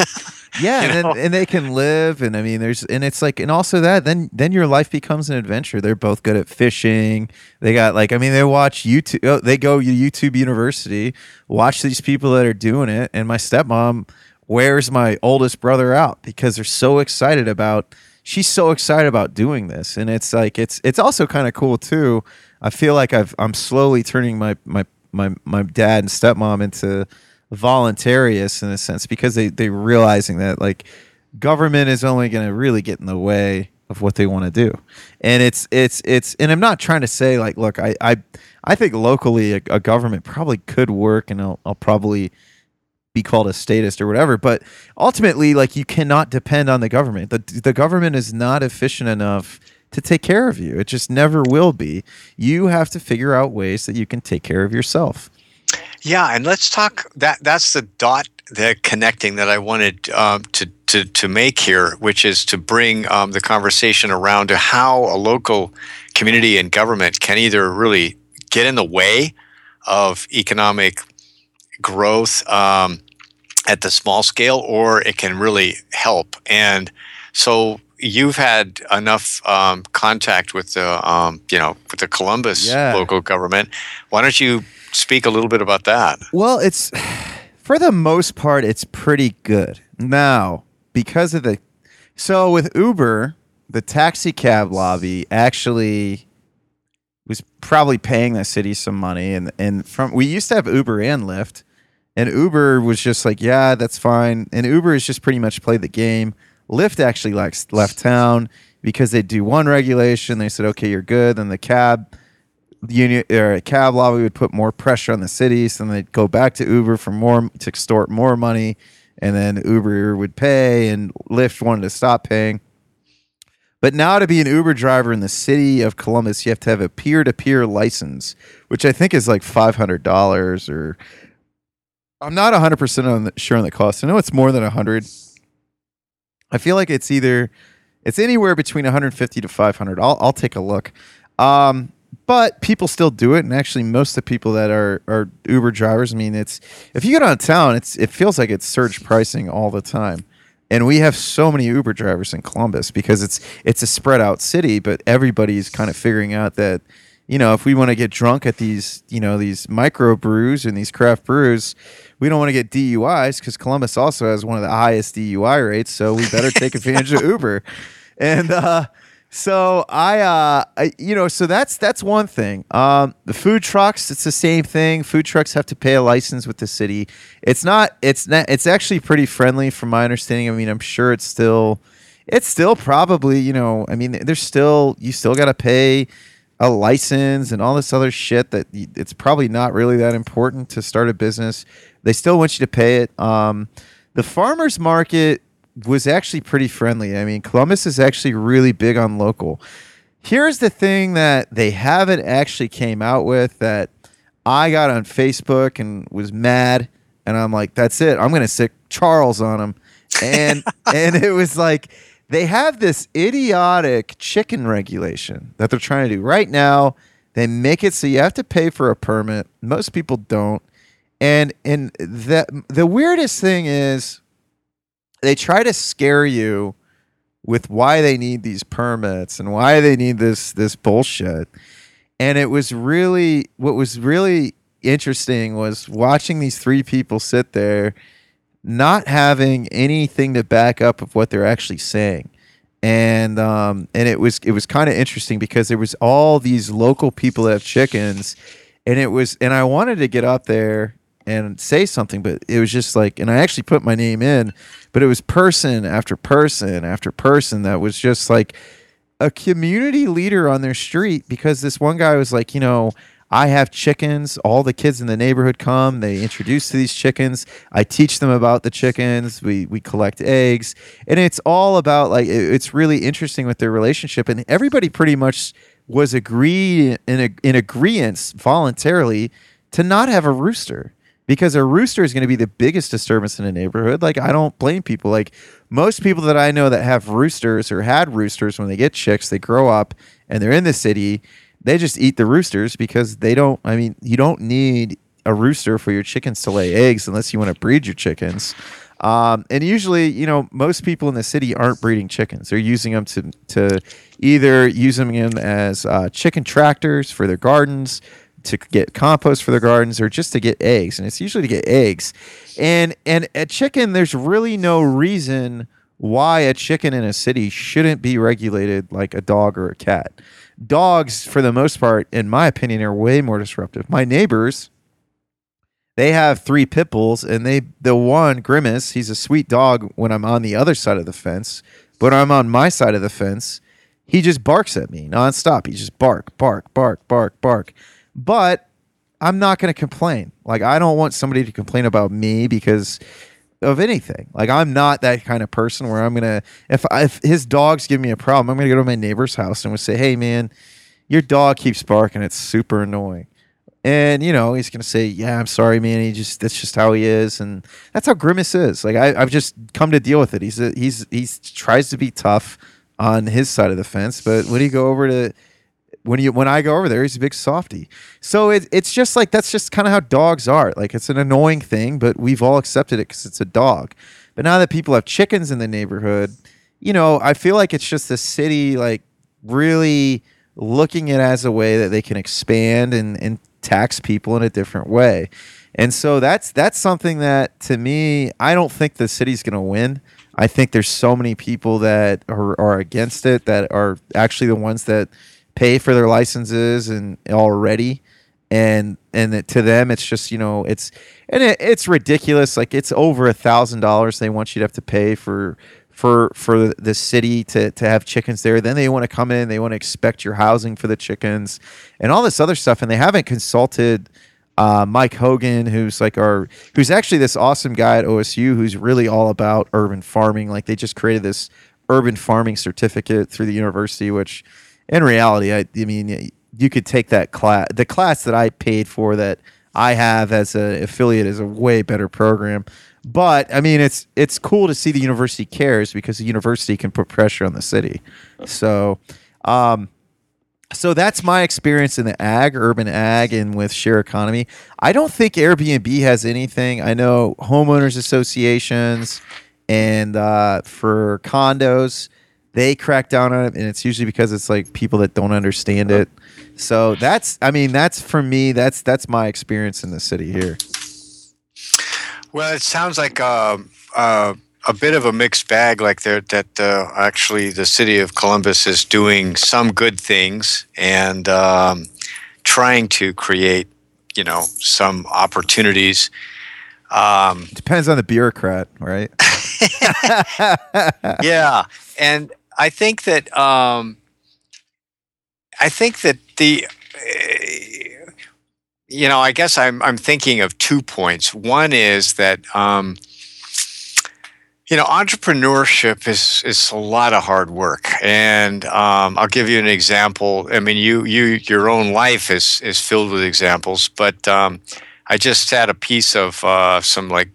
Yeah and, then, and they can live and i mean there's and it's like and also that then then your life becomes an adventure. They're both good at fishing. They got like i mean they watch youtube oh, they go to youtube university watch these people that are doing it and my stepmom wears my oldest brother out because they're so excited about she's so excited about doing this. And it's like it's it's also kind of cool too. I feel like i've i'm slowly turning my my my, my dad and stepmom into voluntarists in a sense because they they realizing that like government is only going to really get in the way of what they want to do. And it's it's it's and i'm not trying to say like look i i i think locally a, a government probably could work and i'll, I'll probably be called a statist or whatever but ultimately like you cannot depend on the government. The, the government is not efficient enough to take care of you. It just never will be. You have to figure out ways that you can take care of yourself. Yeah and let's talk that that's the dot the connecting that i wanted um, to, to to make here which is to bring um, the conversation around to how a local community and government can either really get in the way of economic growth um, at the small scale, or it can really help. And so you've had enough um, contact with the um, you know with the Columbus Yeah. local government. Why don't you speak a little bit about that? Well, it's for the most part, it's pretty good. Now, because of the so with Uber, the taxi cab lobby actually was probably paying the city some money, and and from we used to have Uber and Lyft, and Uber was just like, yeah, that's fine, and Uber has just pretty much played the game. Lyft actually like left town because they do one regulation. They said, okay, you're good. Then the cab union or cab lobby would put more pressure on the cities, and they'd go back to Uber for more to extort more money, and then Uber would pay, and Lyft wanted to stop paying. But now to be an Uber driver in the city of Columbus, you have to have a peer-to-peer license, which I think is like five hundred dollars, or I'm not hundred percent on the, sure on the cost. I know it's more than hundred. I feel like it's either it's anywhere between 150 to 500. I'll I'll take a look. Um, but people still do it, and actually, most of the people that are are Uber drivers. I mean, it's if you go downtown, it's it feels like it's surge pricing all the time. And we have so many Uber drivers in Columbus because it's it's a spread out city, but everybody's kind of figuring out that you know, if we want to get drunk at these, you know, these micro brews and these craft brews, we don't want to get DUIs because Columbus also has one of the highest DUI rates. So we better take advantage of Uber. And uh, so I, uh, I, you know, so that's that's one thing. Um, the food trucks, it's the same thing. Food trucks have to pay a license with the city. It's not. It's not. It's actually pretty friendly, from my understanding. I mean, I'm sure it's still, it's still probably, you know, I mean, there's still you still got to pay a license and all this other shit that it's probably not really that important to start a business. They still want you to pay it. Um, the farmers market was actually pretty friendly. I mean, Columbus is actually really big on local. Here's the thing that they haven't actually came out with that I got on Facebook and was mad, and I'm like, that's it. I'm gonna sic Charles on them, and and it was like they have this idiotic chicken regulation that they're trying to do right now. They make it so you have to pay for a permit. Most people don't, and and the the weirdest thing is they try to scare you with why they need these permits and why they need this this bullshit. And it was really what was really interesting was watching these three people sit there not having anything to back up of what they're actually saying. And um and it was it was kind of interesting because there was all these local people that have chickens and it was and I wanted to get up there and say something but it was just like and I actually put my name in but it was person after person after person that was just like a community leader on their street because this one guy was like, you know, I have chickens. All the kids in the neighborhood come. They introduce to these chickens. I teach them about the chickens. We we collect eggs, and it's all about like it- it's really interesting with their relationship. And everybody pretty much was agreed in a, in agreement voluntarily to not have a rooster because a rooster is going to be the biggest disturbance in a neighborhood. Like I don't blame people. Like most people that I know that have roosters or had roosters when they get chicks, they grow up and they're in the city. They just eat the roosters because they don't. I mean, you don't need a rooster for your chickens to lay eggs unless you want to breed your chickens. Um, and usually, you know, most people in the city aren't breeding chickens. They're using them to to either use them as uh, chicken tractors for their gardens, to get compost for their gardens, or just to get eggs. And it's usually to get eggs. And and a chicken, there's really no reason why a chicken in a city shouldn't be regulated like a dog or a cat. Dogs, for the most part, in my opinion, are way more disruptive. My neighbors, they have three pit bulls, and they the one Grimace, he's a sweet dog when I'm on the other side of the fence, but I'm on my side of the fence, he just barks at me nonstop. He just bark, bark, bark, bark, bark. But I'm not going to complain. Like I don't want somebody to complain about me because of anything. Like I'm not that kind of person where I'm gonna if if his dogs give me a problem, I'm gonna go to my neighbor's house and would say, "Hey, man, your dog keeps barking. It's super annoying." And you know he's gonna say, "Yeah, I'm sorry, man. He just that's just how he is, and that's how Grimace is. Like I, I've just come to deal with it. He's a, he's he's tries to be tough on his side of the fence, but when you go over to when you when I go over there, he's a big softy. So it, it's just like that's just kind of how dogs are. Like it's an annoying thing, but we've all accepted it because it's a dog. But now that people have chickens in the neighborhood, you know, I feel like it's just the city like really looking at it as a way that they can expand and, and tax people in a different way. And so that's that's something that to me, I don't think the city's going to win. I think there's so many people that are, are against it that are actually the ones that pay for their licenses and already. And and it, to them it's just you know it's and it, it's ridiculous. Like it's over a thousand dollars they want you to have to pay for for for the city to to have chickens there. Then they want to come in they want to expect your housing for the chickens and all this other stuff. And they haven't consulted uh, Mike Hogan, who's like our, who's actually this awesome guy at OSU, who's really all about urban farming. Like they just created this urban farming certificate through the university, which in reality, I, I mean, you could take that class, the class that I paid for that I have as an affiliate is a way better program. But I mean, it's it's cool to see the university cares because the university can put pressure on the city. So, um, so that's my experience in the ag, urban ag, and with share economy. I don't think Airbnb has anything. I know homeowners associations and uh, for condos, they crack down on it, and it's usually because it's like people that don't understand it. So that's, I mean, that's for me. That's that's my experience in the city here. Well, it sounds like uh, uh, a bit of a mixed bag. Like there, that uh, actually the city of Columbus is doing some good things and um, trying to create, you know, some opportunities. Um, Depends on the bureaucrat, right? yeah, and I think that um, I think that the uh, you know I guess I'm I'm thinking of two points. One is that um, you know entrepreneurship is is a lot of hard work, and um, I'll give you an example. I mean, you you your own life is is filled with examples, but um, I just had a piece of uh, some like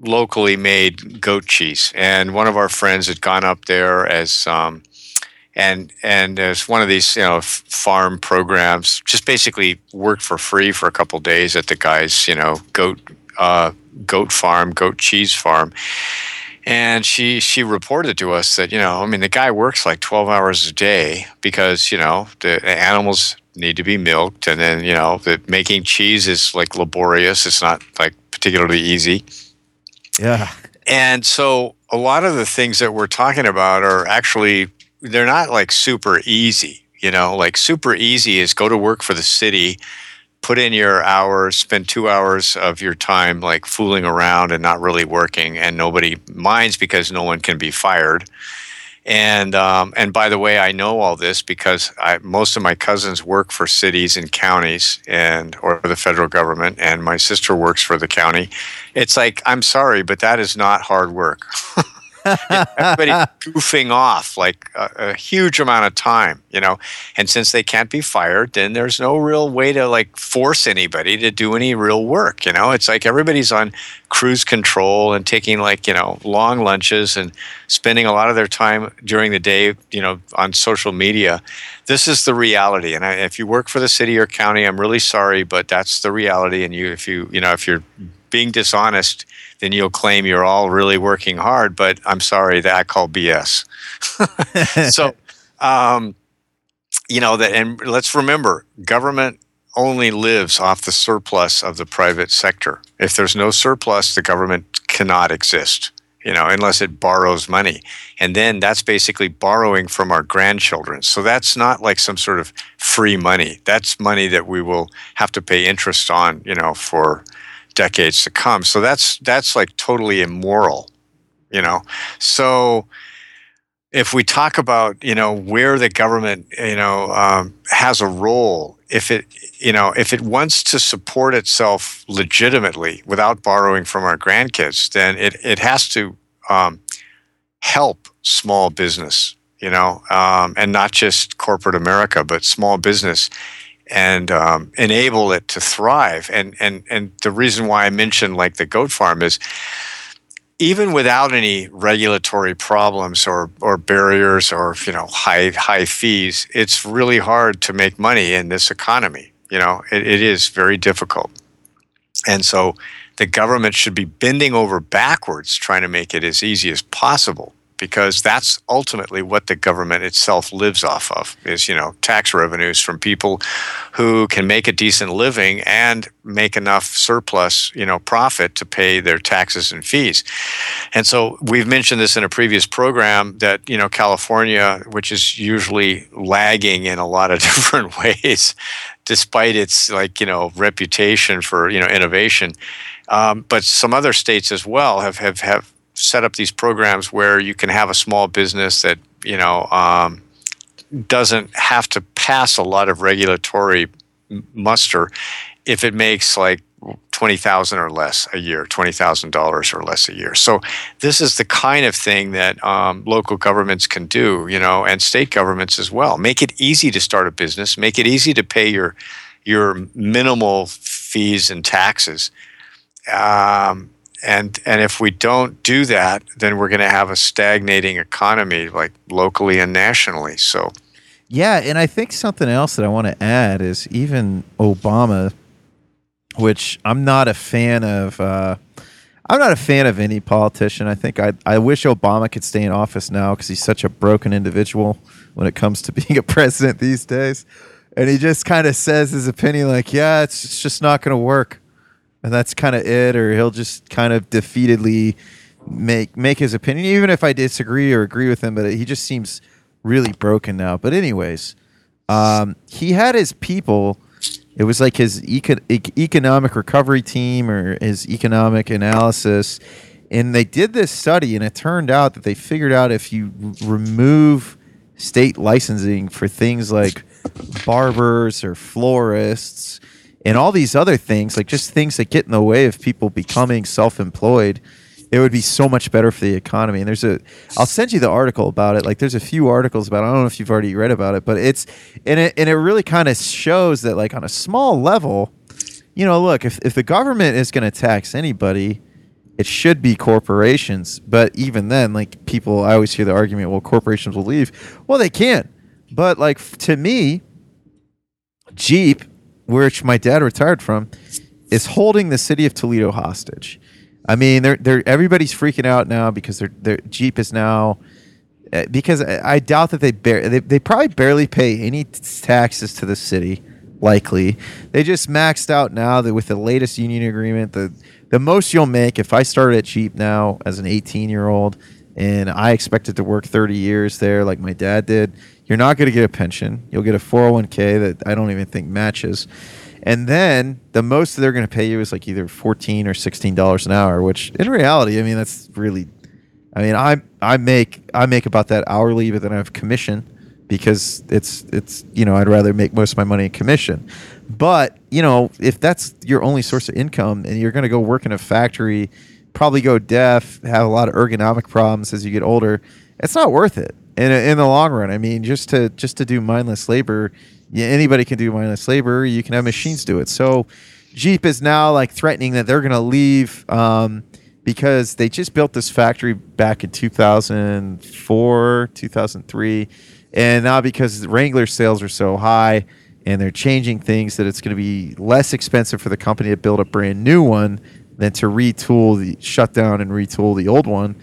locally made goat cheese, and one of our friends had gone up there as um, and and as one of these you know farm programs, just basically worked for free for a couple days at the guy's you know goat uh, goat farm, goat cheese farm. And she she reported to us that you know I mean the guy works like twelve hours a day because you know the animals need to be milked, and then you know that making cheese is like laborious. It's not like particularly easy. Yeah. And so a lot of the things that we're talking about are actually they're not like super easy. You know, like super easy is go to work for the city, put in your hours, spend two hours of your time like fooling around and not really working, and nobody minds because no one can be fired. And um, and by the way, I know all this because I, most of my cousins work for cities and counties and or the federal government, and my sister works for the county. It's like I'm sorry, but that is not hard work. everybody goofing off like a, a, huge amount of time, you know. And since they can't be fired, then there's no real way to like force anybody to do any real work, you know. It's like everybody's on cruise control and taking like, you know, long lunches and spending a lot of their time during the day, you know, on social media. This is the reality. And I, if you work for the city or county, I'm really sorry, but that's the reality and you if you, you know, if you're being dishonest, then you'll claim you're all really working hard. But I'm sorry, that I call BS. so, um, you know that, and let's remember, government only lives off the surplus of the private sector. If there's no surplus, the government cannot exist. You know, unless it borrows money. And then that's basically borrowing from our grandchildren. So that's not like some sort of free money. That's money that we will have to pay interest on, you know, for decades to come. So that's that's like totally immoral, you know. So if we talk about you know where the government you know um, has a role, if it you know if it wants to support itself legitimately without borrowing from our grandkids, then it it has to um, help small business, you know, um, and not just corporate America, but small business and um, enable it to thrive. And and and the reason why I mentioned like the goat farm is even without any regulatory problems or or barriers or you know high high fees, it's really hard to make money in this economy. You know, it, it is very difficult, and so the government should be bending over backwards trying to make it as easy as possible because that's ultimately what the government itself lives off of is you know tax revenues from people who can make a decent living and make enough surplus you know profit to pay their taxes and fees. And so we've mentioned this in a previous program that you know California which is usually lagging in a lot of different ways despite its like you know reputation for you know innovation um, but some other states as well have have have set up these programs where you can have a small business that you know um, doesn't have to pass a lot of regulatory muster if it makes like twenty thousand or less a year, twenty thousand dollars or less a year. So this is the kind of thing that um, local governments can do, you know, and state governments as well. Make it easy to start a business. Make it easy to pay your your minimal fees and taxes. Um, and and if we don't do that, then we're going to have a stagnating economy, like locally and nationally. So, yeah, and I think something else that I want to add is even Obama, which I'm not a fan of. Uh, I'm not a fan of any politician. I think I I wish Obama could stay in office now because he's such a broken individual when it comes to being a president these days. And he just kind of says his opinion like, yeah, it's, it's just not going to work. And that's kind of it. Or he'll just kind of defeatedly make make his opinion, even if I disagree or agree with him. But he just seems really broken now. But anyways, um, he had his people. It was like his eco- economic recovery team or his economic analysis, and they did this study, and it turned out that they figured out if you remove state licensing for things like barbers or florists and all these other things, like just things that get in the way of people becoming self-employed, it would be so much better for the economy. And there's a, I'll send you the article about it. Like there's a few articles about. It. I don't know if you've already read about it, but it's and it and it really kind of shows that like on a small level, you know, look if if the government is going to tax anybody, it should be corporations. But even then, like people, I always hear the argument, well, corporations will leave. Well, they can't. but like to me, Jeep, which my dad retired from, is holding the city of Toledo hostage I mean, they're they're everybody's freaking out now because their their Jeep is now eh, because I doubt that they bear they, they probably barely pay any taxes to the city. Likely, they just maxed out now that with the latest union agreement, the the most you'll make if I started at Jeep now as an 18 year old and I expected to work 30 years there like my dad did, you're not going to get a pension. You'll get a 401k that I don't even think matches and then the most they're going to pay you is like either fourteen or sixteen dollars an hour. Which in reality, I mean, that's really, I mean, I I make I make about that hourly, but then I have commission because it's it's you know I'd rather make most of my money in commission. But you know, if that's your only source of income and you're going to go work in a factory, probably go deaf, have a lot of ergonomic problems as you get older, it's not worth it in in the long run. I mean, just to just to do mindless labor anybody can do mindless labor. You can have machines do it. So Jeep is now like threatening that they're going to leave um, because they just built this factory back in 2004, 2003. And now because Wrangler sales are so high and they're changing things, that it's going to be less expensive for the company to build a brand new one than to retool the shut down and retool the old one.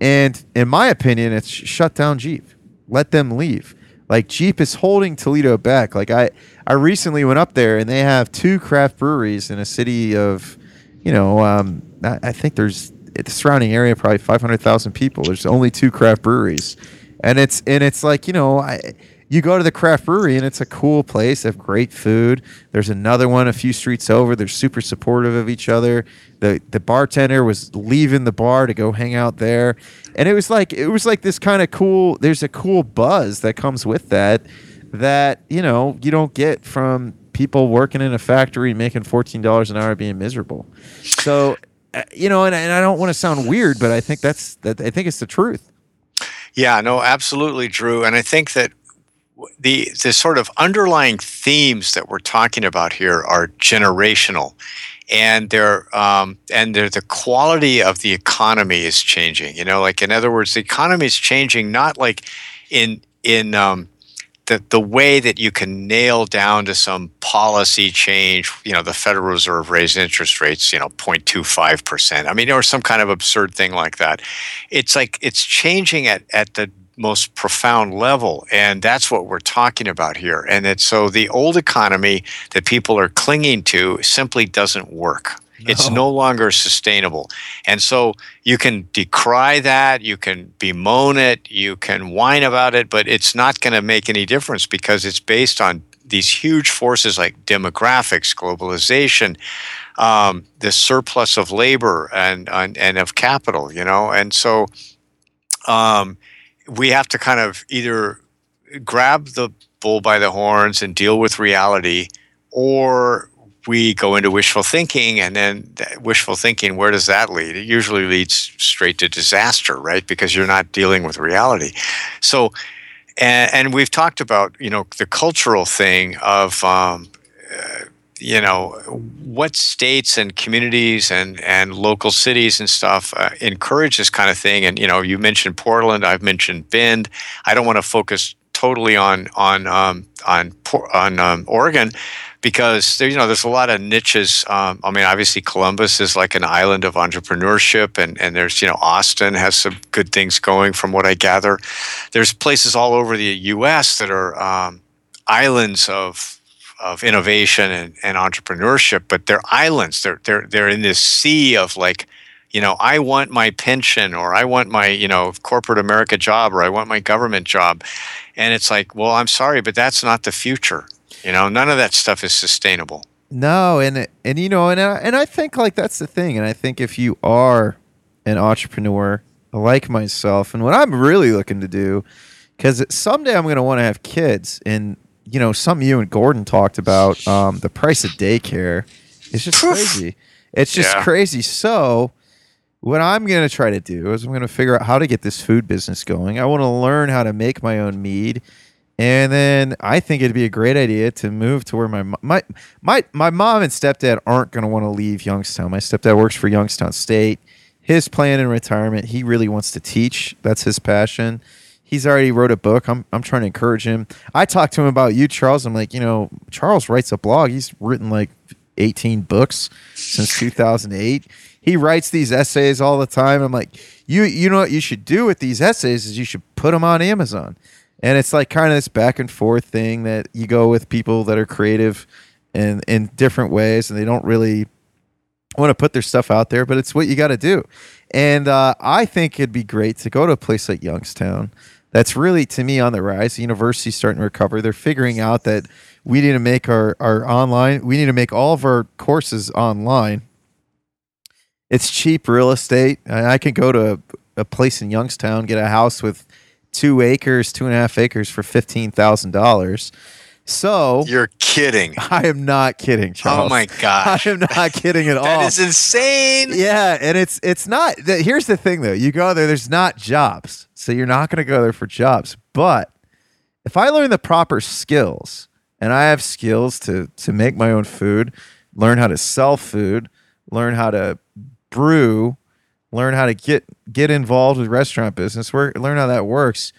And in my opinion, it's shut down Jeep. Let them leave. Like Jeep is holding Toledo back. Like I, I recently went up there and they have two craft breweries in a city of, you know, um, I, I think there's the surrounding area probably five hundred thousand people. There's only two craft breweries, and it's and it's like you know I you go to the craft brewery and it's a cool place. They have great food. There's another one a few streets over. They're super supportive of each other. The the bartender was leaving the bar to go hang out there. And it was like it was like this kind of cool there's a cool buzz that comes with that that, you know, you don't get from people working in a factory making $14 an hour being miserable. So, uh, you know, and, and I don't want to sound weird, but I think that's that I think it's the truth. Yeah, no, absolutely, Drew. And I think that the the sort of underlying themes that we're talking about here are generational and they're um, and they're, the quality of the economy is changing you know like in other words the economy is changing not like in in um, the, the way that you can nail down to some policy change, you know, the Federal Reserve raised interest rates, you know, 0.25%. I mean, or some kind of absurd thing like that. It's like it's changing at, at the most profound level. And that's what we're talking about here. And it's so the old economy that people are clinging to simply doesn't work. No. It's no longer sustainable. And so you can decry that, you can bemoan it, you can whine about it, but it's not going to make any difference because it's based on these huge forces like demographics, globalization, um, the surplus of labor and, and, and of capital, you know? And so, um, we have to kind of either grab the bull by the horns and deal with reality, or we go into wishful thinking and then wishful thinking where does that lead? It usually leads straight to disaster right? Because you're not dealing with reality. So and, and we've talked about you know the cultural thing of um, uh, you know what states and communities and and local cities and stuff uh, encourage this kind of thing and you know you mentioned Portland I've mentioned Bend I don't want to focus totally on on um, on on um, Oregon because there, you know, there's a lot of niches. Um, I mean, obviously Columbus is like an island of entrepreneurship, and and there's you know Austin has some good things going from what I gather. There's places all over the U.S. that are um, islands of of innovation and, and entrepreneurship, but they're islands. They're they're they're in this sea of like you know, I want my pension or I want my, you know, corporate America job or I want my government job. And it's like, well, I'm sorry, but that's not the future. You know, none of that stuff is sustainable. No, and and you know, and I, and I think like that's the thing. And I think if you are an entrepreneur like myself, and what I'm really looking to do, because someday I'm going to want to have kids, and you know, something you and Gordon talked about, um, the price of daycare is just crazy. It's just yeah. crazy. So what I'm going to try to do is I'm going to figure out how to get this food business going. I want to learn how to make my own mead. And then I think it'd be a great idea to move to where my my my my mom and stepdad aren't going to want to leave Youngstown. My stepdad works for Youngstown State. His plan in retirement, he really wants to teach. That's his passion. He's already wrote a book. I'm I'm trying to encourage him. I talked to him about you, Charles. I'm like, you know, Charles writes a blog. He's written like 18 books since 2008 he writes these essays all the time. I'm like, you you know what you should do with these essays is you should put them on Amazon. And it's like kind of this back and forth thing that you go with people that are creative in in different ways and they don't really want to put their stuff out there, but it's what you got to do. And uh, I think it'd be great to go to a place like Youngstown. That's really to me on the rise. The university's starting to recover. They're figuring out that we need to make our, our online, we need to make all of our courses online it's cheap real estate. I can go to a, a place in Youngstown, get a house with two acres, two and a half acres for fifteen thousand dollars. So you're kidding. I am not kidding, oh Charles. Oh my gosh. I am not kidding at all. That is insane. Yeah, and it's it's not the, here's the thing though. You go there, there's not jobs. So you're not gonna go there for jobs. But if I learn the proper skills and I have skills to to make my own food, learn how to sell food, learn how to brew, learn how to get get involved with restaurant business, work, learn how that works.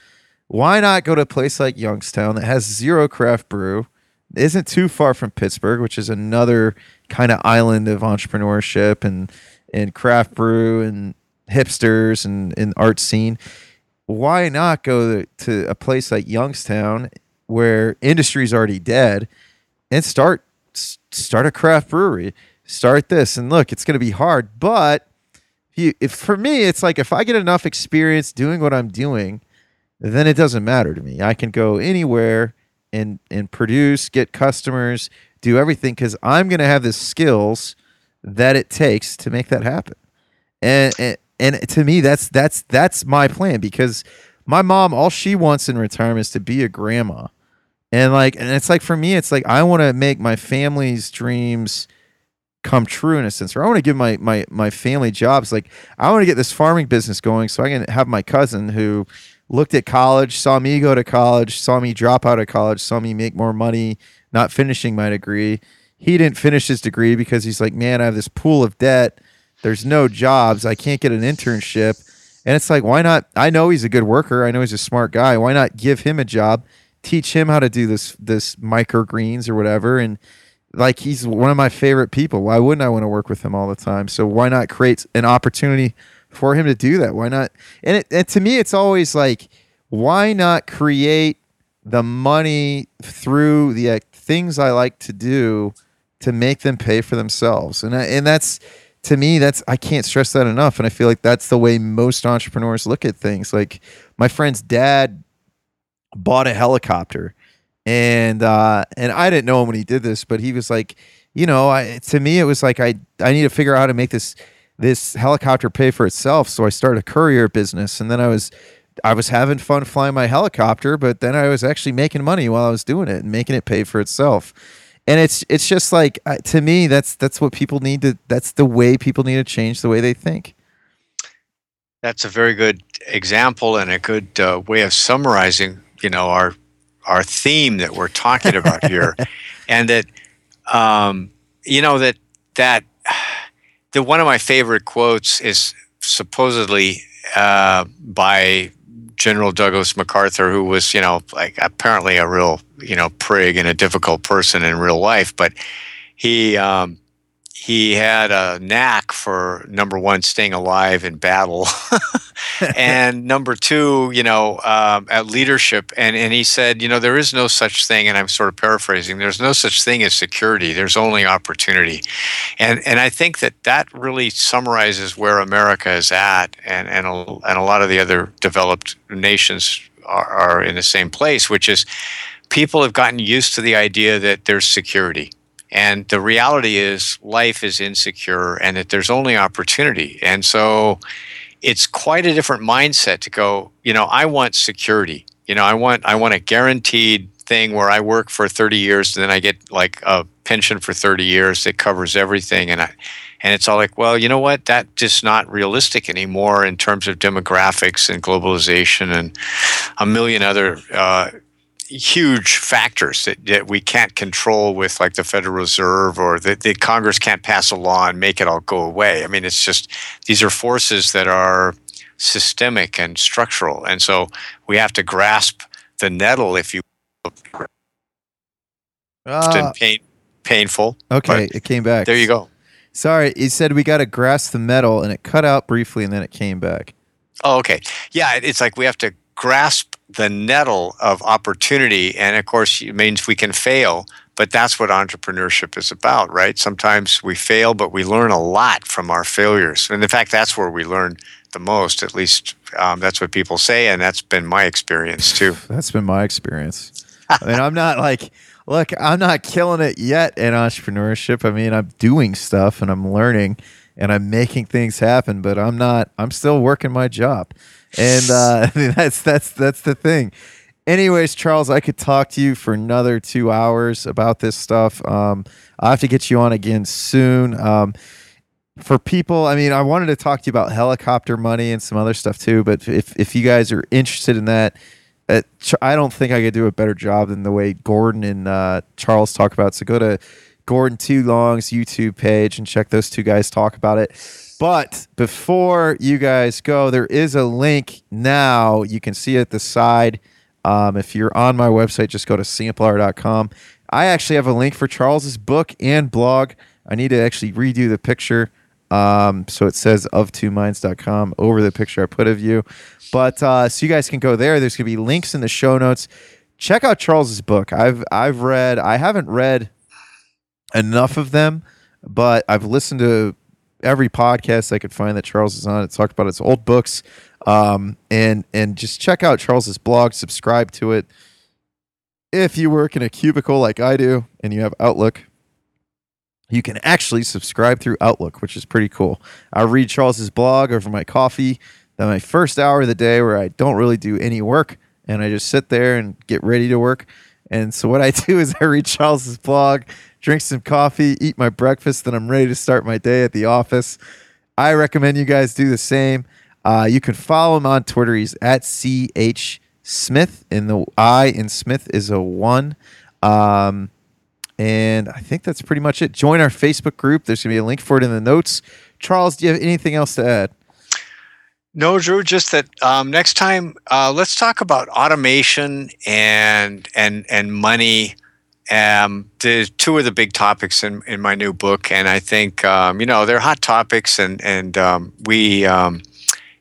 Why not go to a place like Youngstown that has zero craft brew, isn't too far from Pittsburgh, which is another kind of island of entrepreneurship and and craft brew and hipsters and, and art scene. Why not go to a place like Youngstown where industry's already dead and start start a craft brewery? start this and look it's going to be hard but if, you, if for me it's like if i get enough experience doing what i'm doing then it doesn't matter to me. I can go anywhere and and produce get customers do everything because i'm going to have the skills that it takes to make that happen. And, and and to me that's that's that's my plan because my mom all she wants in retirement is to be a grandma. And like and it's like for me it's like i want to make my family's dreams come true in a sense or i want to give my my my family jobs. Like i want to get this farming business going so i can have my cousin who looked at college saw me go to college saw me drop out of college saw me make more money not finishing my degree. He didn't finish his degree because he's like man i have this pool of debt. There's no jobs. I can't get an internship. And it's like why not? I know he's a good worker. I know he's a smart guy. Why not give him a job teach him how to do this this microgreens or whatever? And like he's one of my favorite people. Why wouldn't I want to work with him all the time? So why not create an opportunity for him to do that? Why not? And, it, and to me, it's always like, why not create the money through the uh, things I like to do to make them pay for themselves? And I, and that's to me, that's I can't stress that enough. And I feel like that's the way most entrepreneurs look at things. Like my friend's dad bought a helicopter and uh, and I didn't know him when he did this, but he was like, you know, I, to me it was like I I need to figure out how to make this this helicopter pay for itself. So I started a courier business, and then I was I was having fun flying my helicopter, but then I was actually making money while I was doing it and making it pay for itself. And it's it's just like uh, to me that's that's what people need to that's the way people need to change the way they think. That's a very good example and a good uh, way of summarizing, you know, our our theme that we're talking about here, and that um, you know that that the one of my favorite quotes is supposedly uh, by General Douglas MacArthur, who was, you know, like apparently a real, you know, prig and a difficult person in real life, but he um, he had a knack for number one, staying alive in battle, and number two, you know, um, at leadership. And and he said, you know, there is no such thing, and I'm sort of paraphrasing. There's no such thing as security. There's only opportunity, and and I think that that really summarizes where America is at, and and a, and a lot of the other developed nations are, are in the same place, which is people have gotten used to the idea that there's security and the reality is, life is insecure and that there's only opportunity. And so it's quite a different mindset to go, you know, I want security. You know, I want I want a guaranteed thing where I work for 30 years and then I get like a pension for 30 years that covers everything and I and it's all like, well, you know what? That's just not realistic anymore in terms of demographics and globalization and a million other uh, huge factors that, that we can't control with like the Federal Reserve or that the Congress can't pass a law and make it all go away. I mean, it's just these are forces that are systemic and structural. And so we have to grasp the nettle, if you uh, pain, painful. Okay, it came back. There you go. Sorry, he said we got to grasp the metal, and it cut out briefly, and then it came back. Oh, okay. Yeah, it's like we have to grasp the nettle of opportunity. And of course, it means we can fail, but that's what entrepreneurship is about, right? Sometimes we fail, but we learn a lot from our failures. And in fact, that's where we learn the most. At least um, that's what people say, and that's been my experience too. That's been my experience. I mean, I'm not like, look, I'm not killing it yet in entrepreneurship. I mean, I'm doing stuff and I'm learning and I'm making things happen, but I'm not. I'm still working my job and uh, that's that's that's the thing. Anyways, Charles, I could talk to you for another two hours about this stuff. Um, I have to get you on again soon. Um, for people, I mean, I wanted to talk to you about helicopter money and some other stuff too. But if if you guys are interested in that, uh, I don't think I could do a better job than the way Gordon and uh, Charles talk about. It. So go to Gordon T. Long's YouTube page and check those two guys talk about it. But before you guys go, there is a link now. You can see at the side. Um, if you're on my website, just go to samplehour.com. I actually have a link for Charles's book and blog. I need to actually redo the picture. Um, so it says of two minds.com over the picture I put of you. But uh, so you guys can go there. There's gonna be links in the show notes. Check out Charles's book. I've I've read I haven't read enough of them, but I've listened to every podcast I could find that Charles is on. It talked about his old books, um, and and just check out Charles's blog. Subscribe to it. If you work in a cubicle like I do, and you have Outlook, you can actually subscribe through Outlook, which is pretty cool. I read Charles's blog over my coffee. Then my first hour of the day where I don't really do any work, and I just sit there and get ready to work. And so what I do is I read Charles's blog drink some coffee, eat my breakfast, then I'm ready to start my day at the office. I recommend you guys do the same. Uh, you can follow him on Twitter. He's at CH Smith, and the I in Smith is a one. Um, and I think that's pretty much it. Join our Facebook group. There's going to be a link for it in the notes. Charles, do you have anything else to add? No, Drew. Just that um, next time, uh, let's talk about automation and and and money um, the two of the big topics in, in my new book, and I think um, you know they're hot topics, and and um, we um,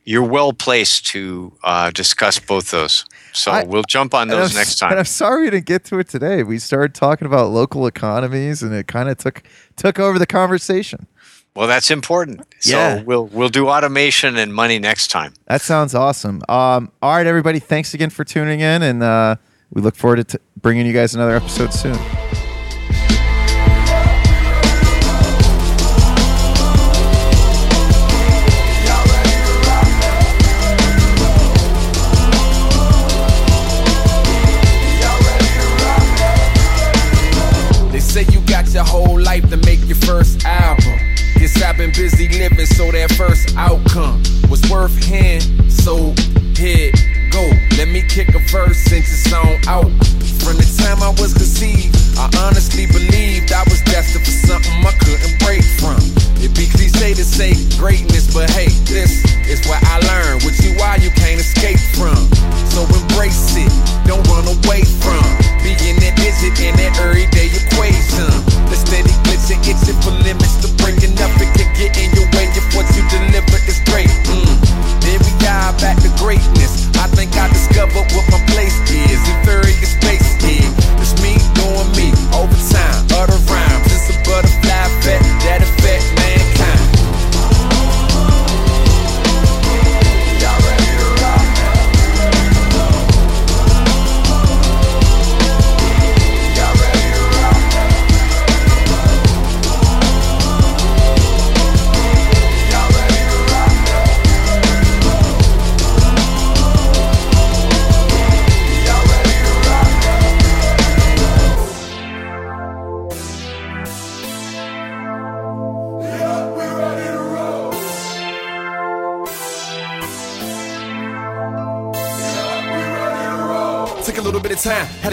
you're well placed to uh, discuss both those. So I, we'll jump on those next time. I'm sorry we didn't get to it today. We started talking about local economies, and it kind of took took over the conversation. Well, that's important. Yeah. So we'll we'll do automation and money next time. That sounds awesome. Um, all right, everybody. Thanks again for tuning in, and. Uh, we look forward to t- bringing you guys another episode soon. They say you got your whole life to make so that first outcome was worth hand. So here go, let me kick a verse since it's on out. From the time I was conceived, I honestly believed I was destined for something I couldn't break from. It'd be cliche to say greatness, but hey, this is what I learned. Which is why you can't escape from. So embrace it, don't run away from being that digit in that everyday equation. The steady glitching, itching for limits to breaking up and to in. greatness. I think I discovered what my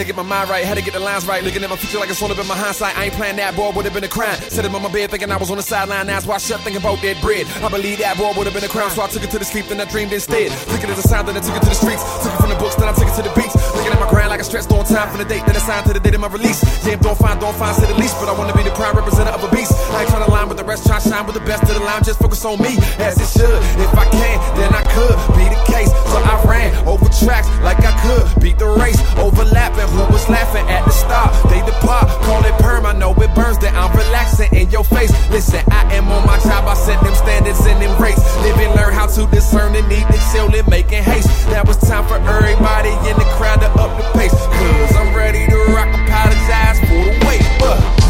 to get my mind right, had to get the lines right. Looking at my future like it's only been my hindsight. I ain't playing that boy, would have been a crime. Sitting on my bed thinking I was on the sideline. That's why I shut thinking about that bread. I believe that boy would have been a crown, so I took it to the sleep, then I dreamed instead. Took it as a sound, then I took it to the streets. Took it from the books, then I took it to the beats. Looking at my grind like a stretched on time from the date, then I signed to the date of my release. Yeah, don't find, don't find, say the least, but I wanna be the prime representative of a beast. I ain't trying to line with the rest, try to shine with the best of the line, just focus on me as it should. If I can, then I could be the case, so I ran over tracks like I could beat the race. Overlapping, who was laughing at the stop? They depart, call it perm. I know it burns that I'm relaxing in your face. Listen, I am on my job. I set them standards and them race. Live and learn how to discern and need to chill and making haste. That was time for everybody in the crowd to up the pace. Cause I'm ready to rock. Apologize for the wait, but.